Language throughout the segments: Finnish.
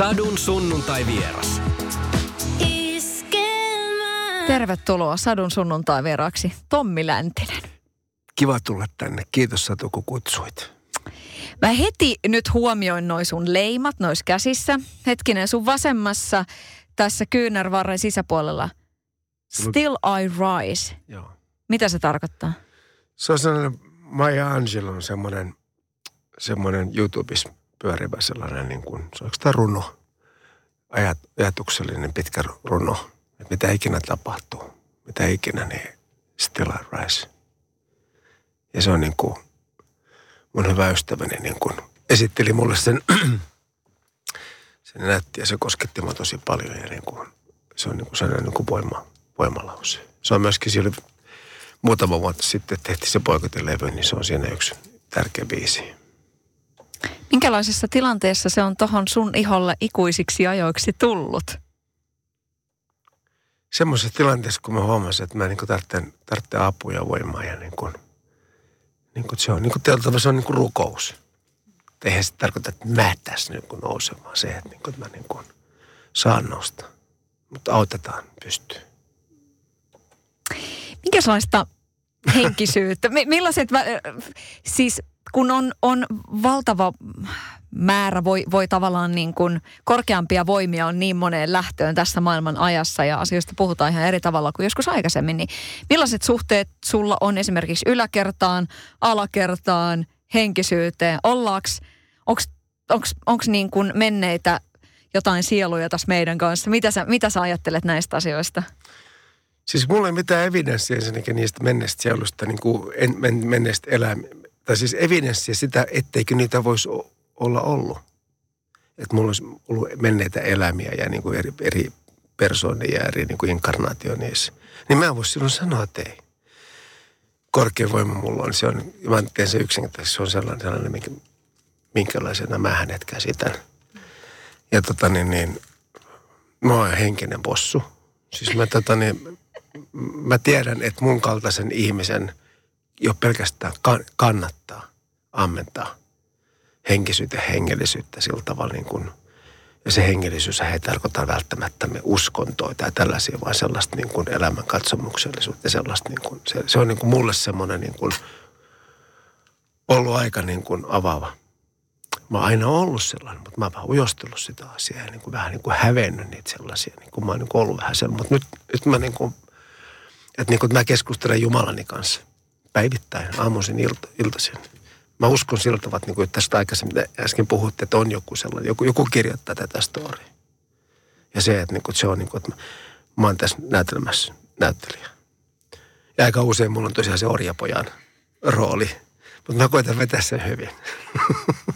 Sadun sunnuntai vieras. Tervetuloa Sadun sunnuntai vieraksi Tommi Läntinen. Kiva tulla tänne. Kiitos Satu, kun kutsuit. Mä heti nyt huomioin noin sun leimat nois käsissä. Hetkinen, sun vasemmassa tässä kyynärvarren sisäpuolella. Still I rise. Joo. Mitä se tarkoittaa? Se on sellainen Maya Angelon semmoinen, semmoinen YouTubessa pyörivä sellainen, niin kuin, se onko tämä runo, Ajat, ajatuksellinen pitkä runo, että mitä ikinä tapahtuu, mitä ikinä, niin still I rise. Ja se on niin kuin, mun hyvä ystäväni niin kuin esitteli mulle sen, sen nätti ja se kosketti mua tosi paljon ja niin kuin, se on niin kuin sellainen niin kuin voima, voimalause. Se on myöskin siellä muutama vuotta sitten tehtiin se poikotelevy, niin se on siinä yksi tärkeä biisi. Minkälaisessa tilanteessa se on tohon sun iholle ikuisiksi ajoiksi tullut? Semmoisessa tilanteessa, kun mä huomasin, että mä niin tarvitsen, tarvitsen apua ja voimaa ja niin kuin, niin kuin se on niin kuin se on niin kuin rukous. Eihän se tarkoita, että mä tässä niin kuin nousen, vaan se, että, niin kuin, että mä niin kuin saan nousta. Mutta autetaan pystyy. Minkälaista henkisyyttä? Millaiset, siis kun on, on valtava määrä, voi, voi tavallaan niin kuin korkeampia voimia on niin moneen lähtöön tässä maailman ajassa ja asioista puhutaan ihan eri tavalla kuin joskus aikaisemmin, niin millaiset suhteet sulla on esimerkiksi yläkertaan, alakertaan, henkisyyteen? Ollaaks, onko niin kuin menneitä jotain sieluja tässä meidän kanssa? Mitä sä, mitä sä ajattelet näistä asioista? Siis mulla ei mitään evidenssiä ensinnäkin niistä menneistä sielusta, niin kuin en, men, menneistä elämistä. Tai siis evidenssiä sitä, etteikö niitä voisi olla ollut. Että mulla olisi ollut menneitä elämiä ja niin kuin eri, eri persoonia ja eri niin kuin inkarnaatio niissä. Niin mä voisin silloin sanoa, että ei. Korkein voima mulla on. Se on, mä teen se yksinkertaisesti. Se on sellainen, sellainen minkä, minkälaisena mä hänet käsitän. Ja tota niin, niin mä oon henkinen possu. Siis mä tota niin, mä tiedän, että mun kaltaisen ihmisen jo pelkästään kannattaa ammentaa henkisyyttä ja hengellisyyttä sillä tavalla niin kuin, ja se hengellisyys ei tarkoita välttämättä me uskontoa tai tällaisia, vaan sellaista niin kuin elämän katsomuksellisuutta ja sellaista niin kuin, se, se on niin kuin mulle semmoinen niin kuin ollut aika niin kuin avaava. Mä oon aina ollut sellainen, mutta mä oon vähän ujostellut sitä asiaa ja niin kuin vähän niin kuin hävennyt niitä sellaisia. Niin kuin mä oon niin kuin ollut vähän sellainen, mutta nyt, nyt mä niin kuin että niin kuin mä keskustelen Jumalani kanssa päivittäin, aamuisin, ilta, iltaisin. Mä uskon sillä tavalla, että, niin kuin tästä aikaisemmin äsken puhutte, että on joku sellainen, joku, joku kirjoittaa tätä storia. Ja se, että, niin kuin, että se on niin kuin, että mä, mä oon tässä näytelmässä näyttelijä. Ja aika usein mulla on tosiaan se orjapojan rooli. Mutta mä koitan vetää sen hyvin.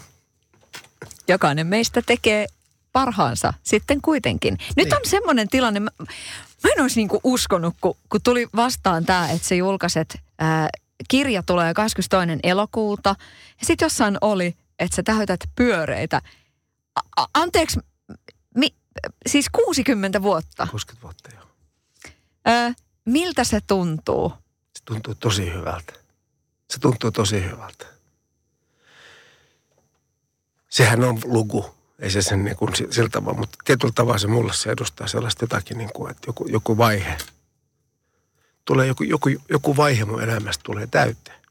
Jokainen meistä tekee parhaansa sitten kuitenkin. Nyt niin. on semmoinen tilanne, mä, mä en olisi niinku uskonut, kun, kun tuli vastaan tämä, että se julkaiset, ää, kirja tulee 22. elokuuta. Ja sitten jossain oli, että sä täytät pyöreitä. A- anteeksi, mi, siis 60 vuotta. 60 vuotta, joo. Ää, miltä se tuntuu? Se tuntuu tosi hyvältä. Se tuntuu tosi hyvältä. Sehän on luku ei se sen niin kuin sillä tavalla, mutta tietyllä tavalla se mulle se edustaa sellaista jotakin, niin kuin, että joku, joku vaihe, tulee joku, joku, joku vaihe mun elämästä tulee täyteen.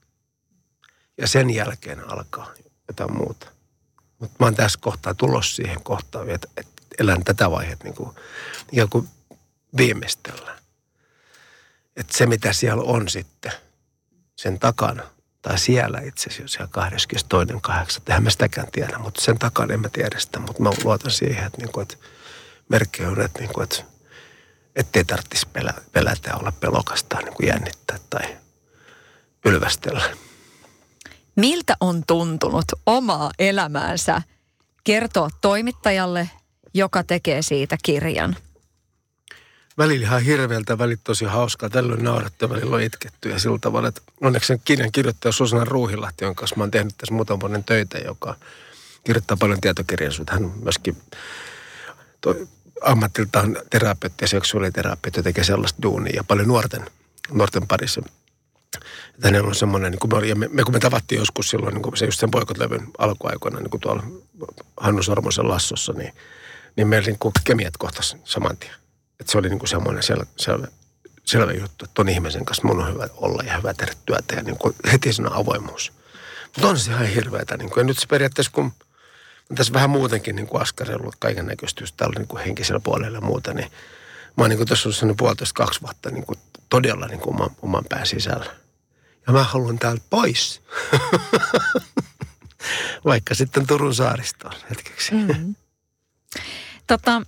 Ja sen jälkeen alkaa jotain muuta. Mutta mä oon tässä kohtaa tulossa siihen kohtaan, että, että elän tätä vaihetta niin kuin, ikään kuin viimeistellä. Että se, mitä siellä on sitten sen takana, tai siellä itse asiassa siellä 22.8. Eihän mä sitäkään tiedä, mutta sen takana en mä tiedä sitä. Mutta mä luotan siihen, että, niinku, että merkki on, että, niinku, että ettei tarvitsisi pelä, pelätä ja olla pelokasta niin kuin jännittää tai ylvästellä. Miltä on tuntunut omaa elämäänsä kertoa toimittajalle, joka tekee siitä kirjan? välillä ihan hirveältä, välillä tosi hauskaa. Tällöin naurattu ja välillä on itketty ja sillä tavalla, että onneksi sen kirjan kirjoittaja Susanna Ruuhilahti, jonka kanssa mä oon tehnyt tässä muutaman vuoden töitä, joka kirjoittaa paljon tietokirjallisuutta. Hän myöskin toi, ammattiltaan terapeutti ja seksuaaliterapeutti tekee sellaista duunia ja paljon nuorten, nuorten parissa. Että hänellä on semmoinen, niin kuin me, ja me, me, kun me tavattiin joskus silloin, niin kuin se just sen poikotlevyn alkuaikoina, niin kuin tuolla Hannu Sormosen Lassossa, niin niin meillä niin kemiat kohtasi saman tien. Että se oli niin kuin semmoinen selvä, selvä, selvä juttu, että ton ihmisen kanssa mun on hyvä olla ja hyvä tehdä työtä ja niin kuin heti siinä avoimuus. Mutta on se ihan hirveätä. Niin kuin, ja nyt se periaatteessa, kun tässä vähän muutenkin niin askarellut kaiken näköistä tällä niin kuin henkisellä puolella ja muuta, niin mä oon niin kuin tässä ollut sellainen puolitoista kaksi vuotta niin kuin todella niin kuin oman, oman pään sisällä. Ja mä haluan täältä pois. Vaikka sitten Turun saaristoon hetkeksi. Mm-hmm. Tota,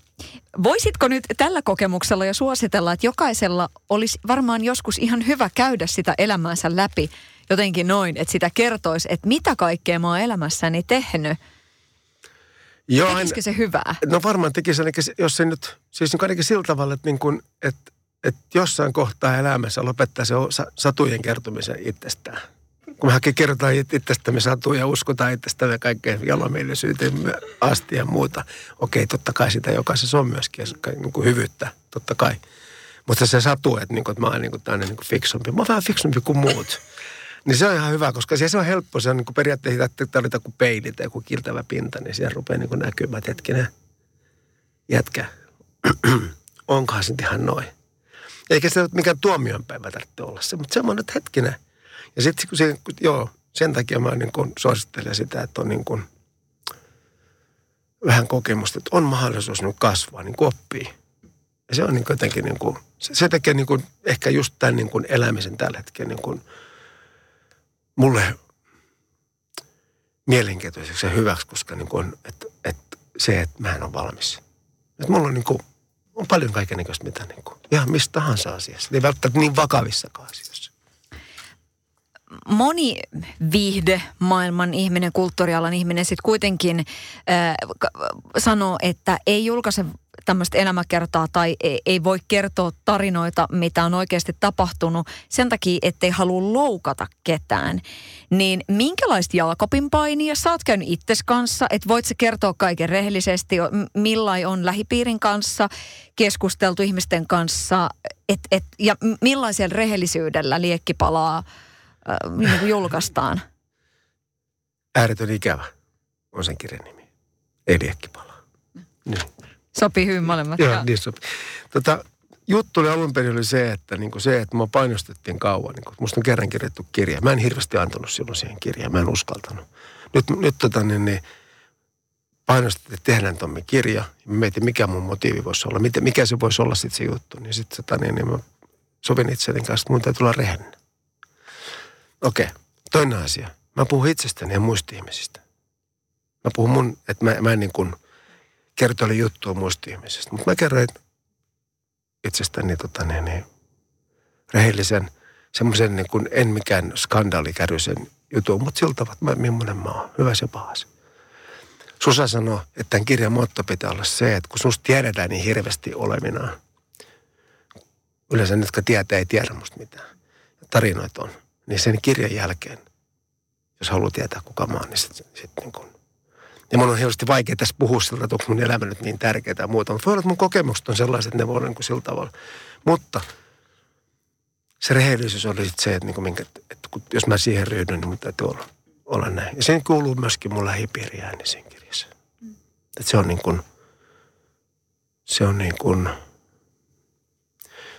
voisitko nyt tällä kokemuksella jo suositella, että jokaisella olisi varmaan joskus ihan hyvä käydä sitä elämäänsä läpi jotenkin noin, että sitä kertoisi, että mitä kaikkea mä oon elämässäni tehnyt. Joo, Tekisikö se hyvää? No varmaan tekisi ainakin, jos se nyt, siis niin ainakin sillä tavalla, että, niin kuin, että, että jossain kohtaa elämässä lopettaa se satujen kertomisen itsestään kun me kerrotaan itsestämme satuja ja uskotaan itsestämme kaikkeen jalomielisyyteen asti ja muuta. Okei, totta kai sitä jokaisessa on myöskin niin kuin hyvyyttä, totta kai. Mutta se satu, että, niin kuin, että mä oon niin kuin, niin kuin fiksumpi. Mä oon vähän fiksumpi kuin muut. Niin se on ihan hyvä, koska se on helppo. Se on niin kuin periaatteessa, että oli joku peili tai joku kiltävä pinta, niin siellä rupeaa niin kuin näkymään, että hetkinen, jätkä, onkohan se ihan noin. Eikä se ole mikään tuomionpäivä tarvitse olla se, mutta semmoinen, että hetkinen – ja sitten kun se, joo, sen takia mä niin kuin suosittelen sitä, että on niin kuin vähän kokemusta, että on mahdollisuus niin kasvaa, niin kuin oppii. Ja se on niin kuin jotenkin niin kuin, se, se tekee niin kuin ehkä just tämän niin kuin elämisen tällä hetkellä niin kuin mulle mielenkiintoiseksi ja hyväksi, koska niin kuin, että, että se, että mä en ole valmis. Että mulla on niin kuin, on paljon kaikenlaista, mitä niin kuin, ihan mistä tahansa asiassa. Ei välttämättä niin vakavissakaan asioissa moni viihde maailman ihminen, kulttuurialan ihminen sitten kuitenkin äh, sanoo, että ei julkaise tämmöistä elämäkertaa tai ei, ei voi kertoa tarinoita, mitä on oikeasti tapahtunut sen takia, ettei halua loukata ketään. Niin minkälaista Jaakobin painia sä oot käynyt itses kanssa, että voit sä kertoa kaiken rehellisesti, millain on lähipiirin kanssa keskusteltu ihmisten kanssa et, et, ja millaisella rehellisyydellä liekki palaa – äh, niin kuin julkaistaan? Ääretön ikävä on sen kirjan nimi. Ei liekkipala. Niin. Sopii hyvin molemmat. Joo, niin sopii. Tota, juttu oli alun perin oli se, että niin se, että mua painostettiin kauan. Niin kuin, musta on kerran kirjoittu kirja. Mä en hirveästi antanut silloin siihen kirjaan. Mä en uskaltanut. Nyt, nyt tota, niin, niin, painostettiin, että tehdään Tommi kirja. Mä mietin, mikä mun motiivi voisi olla. Mikä se voisi olla sitten se juttu. Niin sitten tota, niin, niin mä sovin itseni kanssa, että mun täytyy olla rehellinen. Okei, okay. toinen asia. Mä puhun itsestäni ja muista ihmisistä. Mä puhun mun, että mä, mä en niin kuin kertoile juttua muista ihmisistä. Mutta mä kerroin itsestäni tota, niin, niin, rehellisen, semmoisen niin kuin en mikään skandaalikäryisen jutun, mutta siltä että mä, millainen mä oon, hyvä se pahas. Susa sanoi, että tämän kirjan motto pitää olla se, että kun susta tiedetään niin hirveästi olevinaan, yleensä ne, jotka tietää, ei tiedä musta mitään. Tarinoita on niin sen kirjan jälkeen, jos haluaa tietää kuka mä oon, niin sitten sit niin kuin, ja mun on hirveästi vaikea tässä puhua siltä, että onko mun elämä nyt niin tärkeää ja muuta. Mutta voi olla, että mun kokemukset on sellaiset, että ne voi olla niin kuin sillä tavalla. Mutta se rehellisyys oli sitten se, että, niin kuin minkä, että kun, jos mä siihen ryhdyn, niin mun täytyy olla, olla näin. Ja sen kuuluu myöskin mun lähipiiri ääni siinä kirjassa. Mm. Että se on niin kuin, se on niin kuin,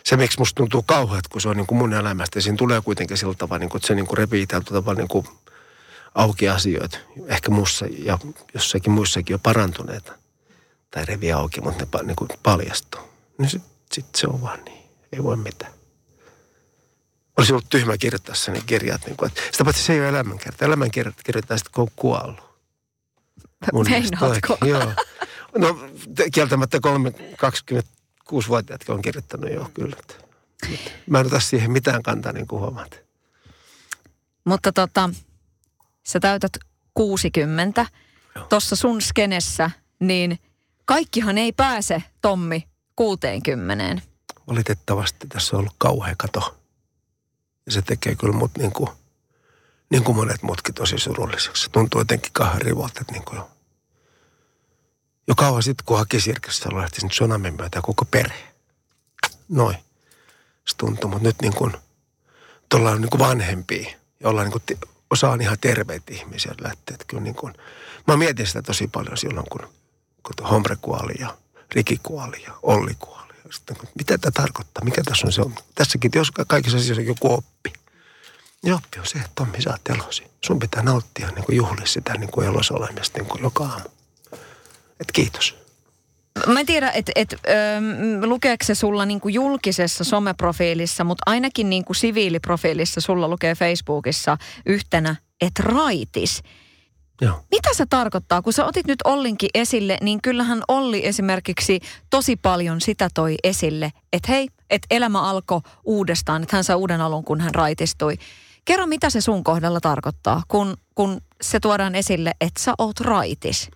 se, miksi musta tuntuu kauheat, kun se on niin kuin mun elämästä. Ja siinä tulee kuitenkin sillä tavalla, niin kuin, että se niin kuin repii täältä tavalla niin kuin auki asioita. Ehkä mussa ja jossakin muissakin jo parantuneita. Tai revi auki, mutta ne niin kuin paljastuu. Niin sitten sit se on vaan niin. Ei voi mitään. Olisi ollut tyhmä kirjoittaa sen kirjat. Niin kuin, että sitä paitsi se ei ole elämänkerta. Elämänkerta kirjoittaa sitten, kun on kuollut. Meinaatko? Joo. No kieltämättä 3, 20 kuusivuotiaatkin on kirjoittanut jo kyllä. Mä en ota siihen mitään kantaa, niin kuin huomaat. Mutta tota, sä täytät 60. Tuossa sun skenessä, niin kaikkihan ei pääse, Tommi, 60. Valitettavasti tässä on ollut kauhea kato. Ja se tekee kyllä mut niin kuin, niin kuin monet muutkin tosi surulliseksi. Se tuntuu jotenkin kahden rivolta, että niin kuin jo kauan sitten, kun haki Sirkessä, lähti sinne tsunamin myötä koko perhe. Noin. Se tuntuu, mutta nyt niin kuin, tuolla on niin kuin vanhempia, jolla niin kuin, osa on ihan terveitä ihmisiä lähteä. Että kyllä niin kuin, mä mietin sitä tosi paljon silloin, kun, kun Hombre kuoli ja Riki kuoli ja Olli kuoli. Ja sitten, mitä tämä tarkoittaa? Mikä tässä on se on? Tässäkin, jos kaikissa asioissa joku oppi. Ja oppi on se, että Tommi, sä oot elosi. Sun pitää nauttia niin juhlia sitä niin kuin elossa olemista niin kuin joka aamu. Et kiitos. Mä en tiedä, että et, lukeeko se sulla niinku julkisessa someprofiilissa, mutta ainakin niinku siviiliprofiilissa sulla lukee Facebookissa yhtenä, että raitis. Joo. Mitä se tarkoittaa? Kun sä otit nyt Ollinkin esille, niin kyllähän Olli esimerkiksi tosi paljon sitä toi esille, että hei, että elämä alkoi uudestaan, että hän sai uuden alun, kun hän raitistui. Kerro, mitä se sun kohdalla tarkoittaa, kun, kun se tuodaan esille, että sä oot raitis?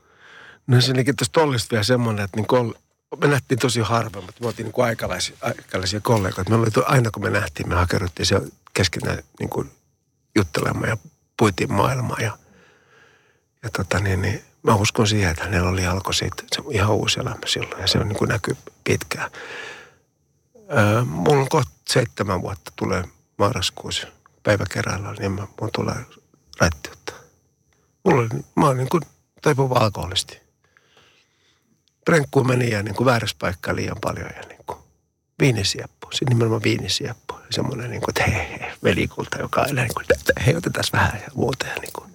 No se olikin tuosta Ollista vielä semmoinen, että niin kol, me nähtiin tosi harvoin, mutta me oltiin niin kuin aikalaisia, aikalaisia kollegoita. Me oli, aina kun me nähtiin, me hakeruttiin se keskenään niin kuin juttelemaan ja puitiin maailmaa. Ja, ja tota niin, niin mä uskon siihen, että hänellä oli alkoi siitä se ihan uusi elämä silloin ja se on niin kuin näkyy pitkään. Öö, mulla on kohta seitsemän vuotta tulee marraskuussa päivä kerrallaan, niin mä, mun tulee rättiutta. Mulla oli, mä oon niin kuin taipuva alkoholisti. Prenkkuun meni ja niin kuin väärässä paikkaan liian paljon ja niin kuin viinisieppu. Sitten nimenomaan viinisieppu. Semmoinen niin kuin, että hei, hei, velikulta, joka aina niin kuin, että hei, otetaan vähän ja muuta. Ja niin kuin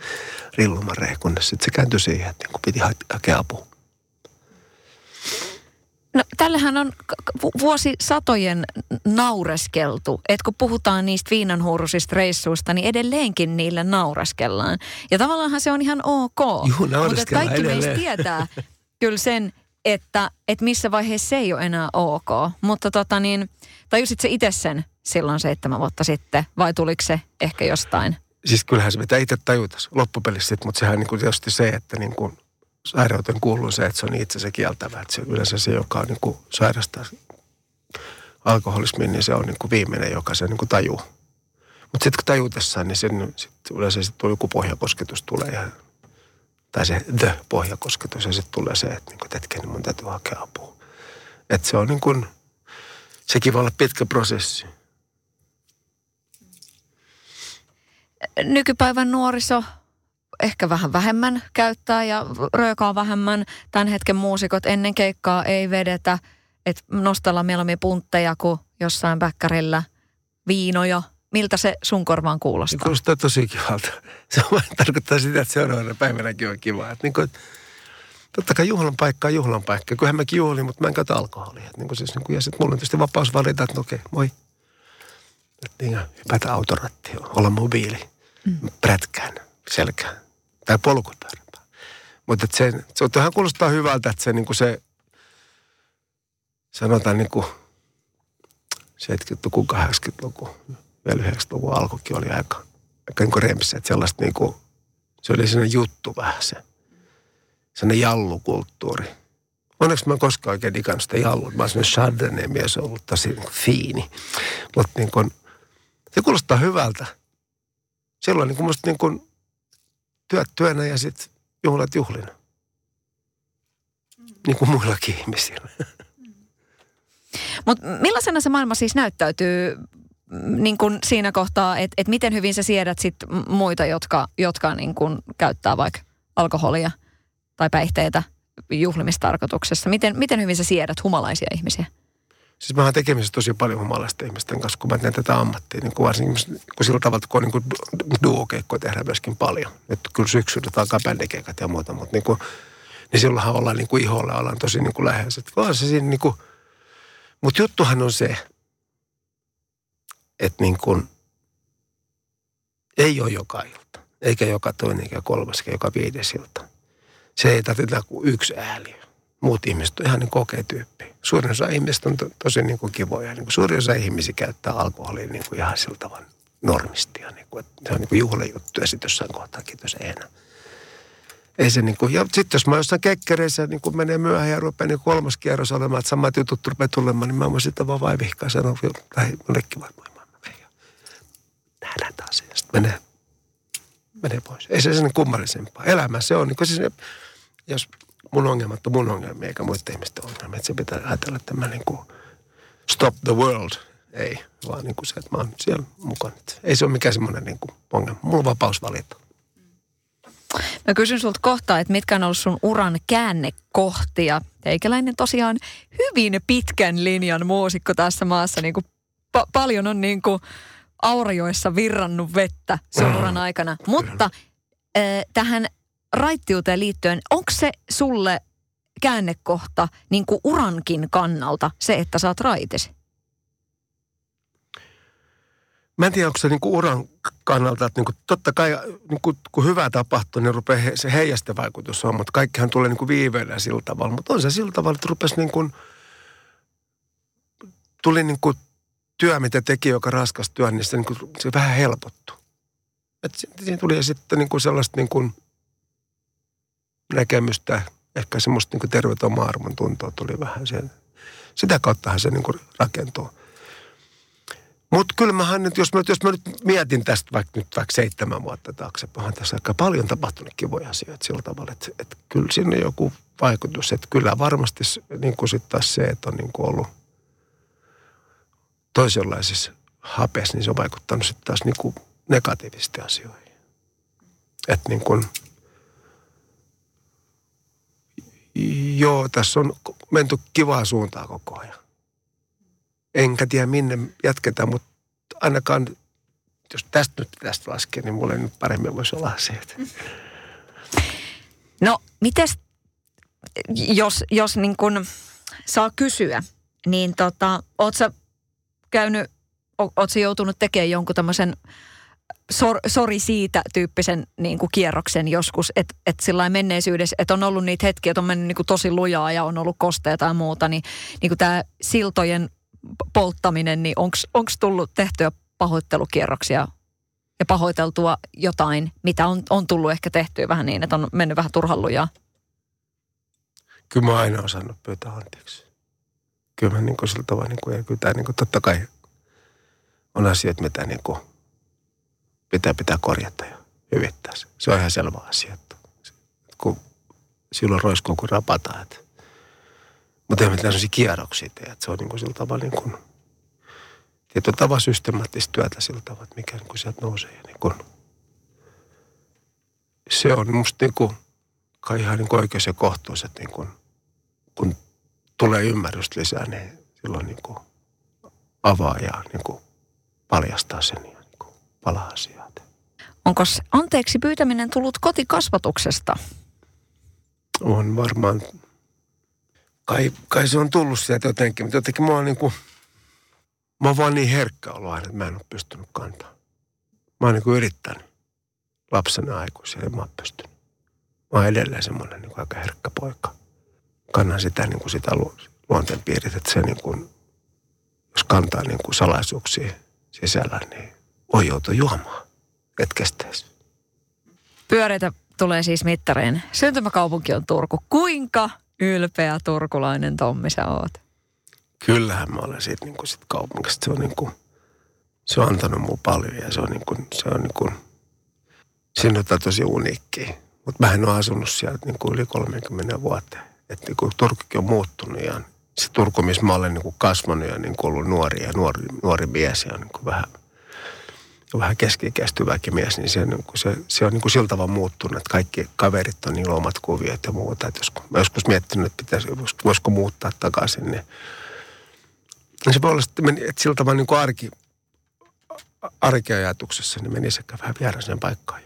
kunnes sitten se kääntyi siihen, että niin kuin piti hakea apua. No, tällähän on vuosisatojen naureskeltu, että kun puhutaan niistä viinanhuurusista reissuista, niin edelleenkin niille naureskellaan. Ja tavallaanhan se on ihan ok. Juh, mutta kaikki meistä tietää kyllä sen, että, että missä vaiheessa se ei ole enää ok. Mutta tota niin, tajusit se itse sen silloin seitsemän vuotta sitten, vai tuliko se ehkä jostain? Siis kyllähän se pitää itse tajuta loppupelissä, mutta sehän niin tietysti se, että niin kuin sairauteen kuuluu se, että se on itse se kieltävä. Että se yleensä se, joka on niin kuin sairastaa alkoholismiin, niin se on niin kuin viimeinen, joka se niin kuin tajuu. Mutta sitten kun tajutessaan, niin sen, sit yleensä sitten joku pohjakosketus tulee ja tai se the-pohjakosketus ja sitten tulee se, että, niin kuin, että hetken, niin mun täytyy hakea apua. Että se on niin kuin, sekin voi olla pitkä prosessi. Nykypäivän nuoriso ehkä vähän vähemmän käyttää ja röökaa vähemmän. Tämän hetken muusikot ennen keikkaa ei vedetä, että nostellaan mieluummin puntteja kuin jossain bäkkärillä viinoja – Miltä se sun korvaan kuulostaa? Se kuulostaa tosi kivalta. Se on, tarkoittaa sitä, että seuraavana päivänäkin on kiva. Että niin kuin, totta kai juhlan paikka on juhlan paikka. Kyllähän mäkin juhlin, mutta mä en käytä alkoholia. Niin kuin siis, niin kuin, ja sitten mulla on tietysti vapaus valita, että no okei, moi. Että niin, hypätä autorattiin, olla mobiili, mm. prätkään, selkään tai polkupyöräpää. Mutta se, se on, kuulostaa hyvältä, että se, niin kuin se sanotaan niin kuin 70-luku, 80-luku, vielä 90-luvun alkukin oli aika, aika niin rempissä, että sellaista niin kuin, se oli sellainen juttu vähän se, sellainen jallukulttuuri. Onneksi mä en koskaan oikein digannut sitä jallua. Mä oon sellainen chardonnay-mies ollut tosi niin fiini. Mutta niin kuin, se kuulostaa hyvältä. Silloin niin kuin musta niin kuin työt työnä ja sitten juhlat juhlina. Niin kuin muillakin ihmisillä. Mutta millaisena se maailma siis näyttäytyy niin kuin siinä kohtaa, että, että miten hyvin sä siedät sit muita, jotka, jotka niin kuin käyttää vaikka alkoholia tai päihteitä juhlimistarkoituksessa? Miten, miten hyvin sä siedät humalaisia ihmisiä? Siis mä oon tekemisissä tosi paljon humalaisten ihmisten kanssa, kun mä teen tätä ammattia. Niin kuin varsinkin kun sillä tavalla, kun niin duokeikkoja tehdään myöskin paljon. Että kyllä syksyllä alkaa bändikeikat ja muuta, mutta niin, kuin, niin silloinhan ollaan niin kuin iholla, ollaan tosi niin kuin läheiset. Vaan se siinä niin kuin, mutta juttuhan on se, että niin kuin, ei ole joka ilta, eikä joka toinen, eikä kolmas, eikä joka viides ilta. Se ei tarvita kuin yksi ääliö. Muut ihmiset on ihan niin koketyyppi. Suurin osa ihmistä on to, tosi niin kuin kivoja. Niin kuin suurin osa ihmisiä käyttää alkoholia niin kuin ihan sillä tavalla normistia. Niin kuin, että se on niin kuin juhlajuttu ja sitten jossain kohtaa kiitos ei enää. Ei se niin kuin, ja sitten jos mä jossain kekkereissä niin kuin menee myöhään ja rupeaa niin kolmas kierros olemaan, että samat jutut rupeaa tulemaan, niin mä voin sitä vaan vaivihkaa sanoa, mullekin vaan nähdään taas. Ja sitten menee, menee pois. Ei se sen kummallisempaa. Elämä se on, niin siis, jos mun ongelmat on mun ongelmia eikä muiden ihmisten ongelmia. Että se pitää ajatella, että mä niin kuin stop the world. Ei, vaan niin kuin se, että mä oon siellä mukana. Ei se ole mikään semmoinen niin kuin ongelma. Mulla on vapaus valita. Mä kysyn sulta kohtaa, että mitkä on ollut sun uran käännekohtia. Teikäläinen tosiaan hyvin pitkän linjan muusikko tässä maassa. Niin kuin pa- paljon on niin kuin Aurajoissa virrannut vettä sun Mm. uran aikana. Mutta äh, tähän raittiuteen liittyen, onko se sulle käännekohta niin kuin urankin kannalta se, että sä oot raitis? Mä en tiedä, onko se niinku uran kannalta, että niinku, totta kai niinku, kun hyvää tapahtuu, niin rupeaa he, se heijastevaikutus on, mutta kaikkihan tulee niinku viiveellä sillä tavalla. Mutta on se sillä tavalla, että rupesi niinku, tuli niinku työ, mitä teki, joka raskas työ, niin se, niinku, se vähän helpottui. Et si- siinä tuli sitten niinku sellaista niinku näkemystä, ehkä semmoista niinku terveet oma arvon tuntoa tuli vähän sen. Sitä kauttahan se niinku rakentuu. Mutta kyllä mähän nyt, jos mä, jos mä nyt mietin tästä vaikka nyt vaikka seitsemän vuotta taaksepäin, tässä aika paljon tapahtunut kivoja asioita sillä tavalla, että, että kyllä siinä on joku vaikutus. Että kyllä varmasti niin kuin sitten taas se, että on niin kuin ollut toisenlaisissa hapessa, niin se on vaikuttanut sitten taas niin kuin negatiivisesti asioihin. Että niin kuin, joo, tässä on menty kivaa suuntaa koko ajan enkä tiedä minne jatketaan, mutta ainakaan jos tästä nyt pitäisi laskea, niin mulle nyt paremmin voisi olla asiat. No, mites, jos, jos niin kun saa kysyä, niin tota, oot sä käynyt, o- oot sä joutunut tekemään jonkun tämmöisen sor, sori siitä tyyppisen niin kuin kierroksen joskus, että et sillä menneisyydessä, että on ollut niitä hetkiä, että on mennyt niin kuin tosi lujaa ja on ollut kosteja tai muuta, niin, niin kuin tämä siltojen polttaminen, niin onko tullut tehtyä pahoittelukierroksia ja pahoiteltua jotain, mitä on, on tullut ehkä tehtyä vähän niin, että on mennyt vähän turhan lujaa? Kyllä mä aina osannut pyytää anteeksi. Kyllä mä niin kuin sillä tavalla, niin kuin, ja kyllä tämä niin kuin, totta kai on asioita, mitä niin kuin pitää pitää korjata ja hyvittää. Se- on ihan selvä asia, että kun silloin roiskuu, kun rapataan. Että. Mutta ei mitään sellaisia kierroksia tee, että se on niin kuin sillä tavalla niin kuin, tietyllä tavalla systemaattista työtä sillä tavalla, että mikä niin kuin sieltä nousee. Ja niin kuin, se on musta niin kuin, kai ihan niin kuin oikeus ja kohtuus, että niin kuin, kun tulee ymmärrystä lisää, niin silloin niin kuin avaa ja niin kuin paljastaa sen ja niin kuin palaa asiaan. Onko anteeksi pyytäminen tullut kotikasvatuksesta? On varmaan, kai, kai se on tullut sieltä jotenkin, mutta jotenkin mä oon niin kuin, mä oon vaan niin herkkä ollut aina, että mä en ole pystynyt kantaa. Mä oon niin kuin yrittänyt lapsena aikuisia ja mä oon pystynyt. Mä oon edelleen semmoinen niin aika herkkä poika. Kannan sitä, niin kuin sitä lu- luonteenpiirit, että se niin kuin, jos kantaa niin kuin salaisuuksia sisällä, niin voi joutua juomaan. Et kestäisi. Pyöreitä tulee siis mittareen. Syntymäkaupunki on Turku. Kuinka ylpeä turkulainen Tommi sä oot? kyllähän mä olen siitä niin kuin sit kaupungista. Se on, niin kuin, se on antanut mulle paljon ja se on, niin kuin, se on niin kuin, jotain tosi uniikkiä. Mutta mä en ole asunut siellä niin kuin yli 30 vuotta. Että niin kuin Turkukin on muuttunut ja se Turku, missä mä olen niin kuin kasvanut ja niin kuin ollut nuori ja nuori, nuori mies ja niin kuin vähän, vähän keski-ikäistyväkin mies, niin se, niin kuin se, se on niin kuin sillä tavalla muuttunut, että kaikki kaverit on niin omat kuviot ja muuta. Että jos, mä joskus miettinyt, että pitäisi, voisiko muuttaa takaisin, niin niin se voi olla, että, sillä tavalla niin kuin arki, arkiajatuksessa, niin meni sekä vähän vieraaseen paikkaan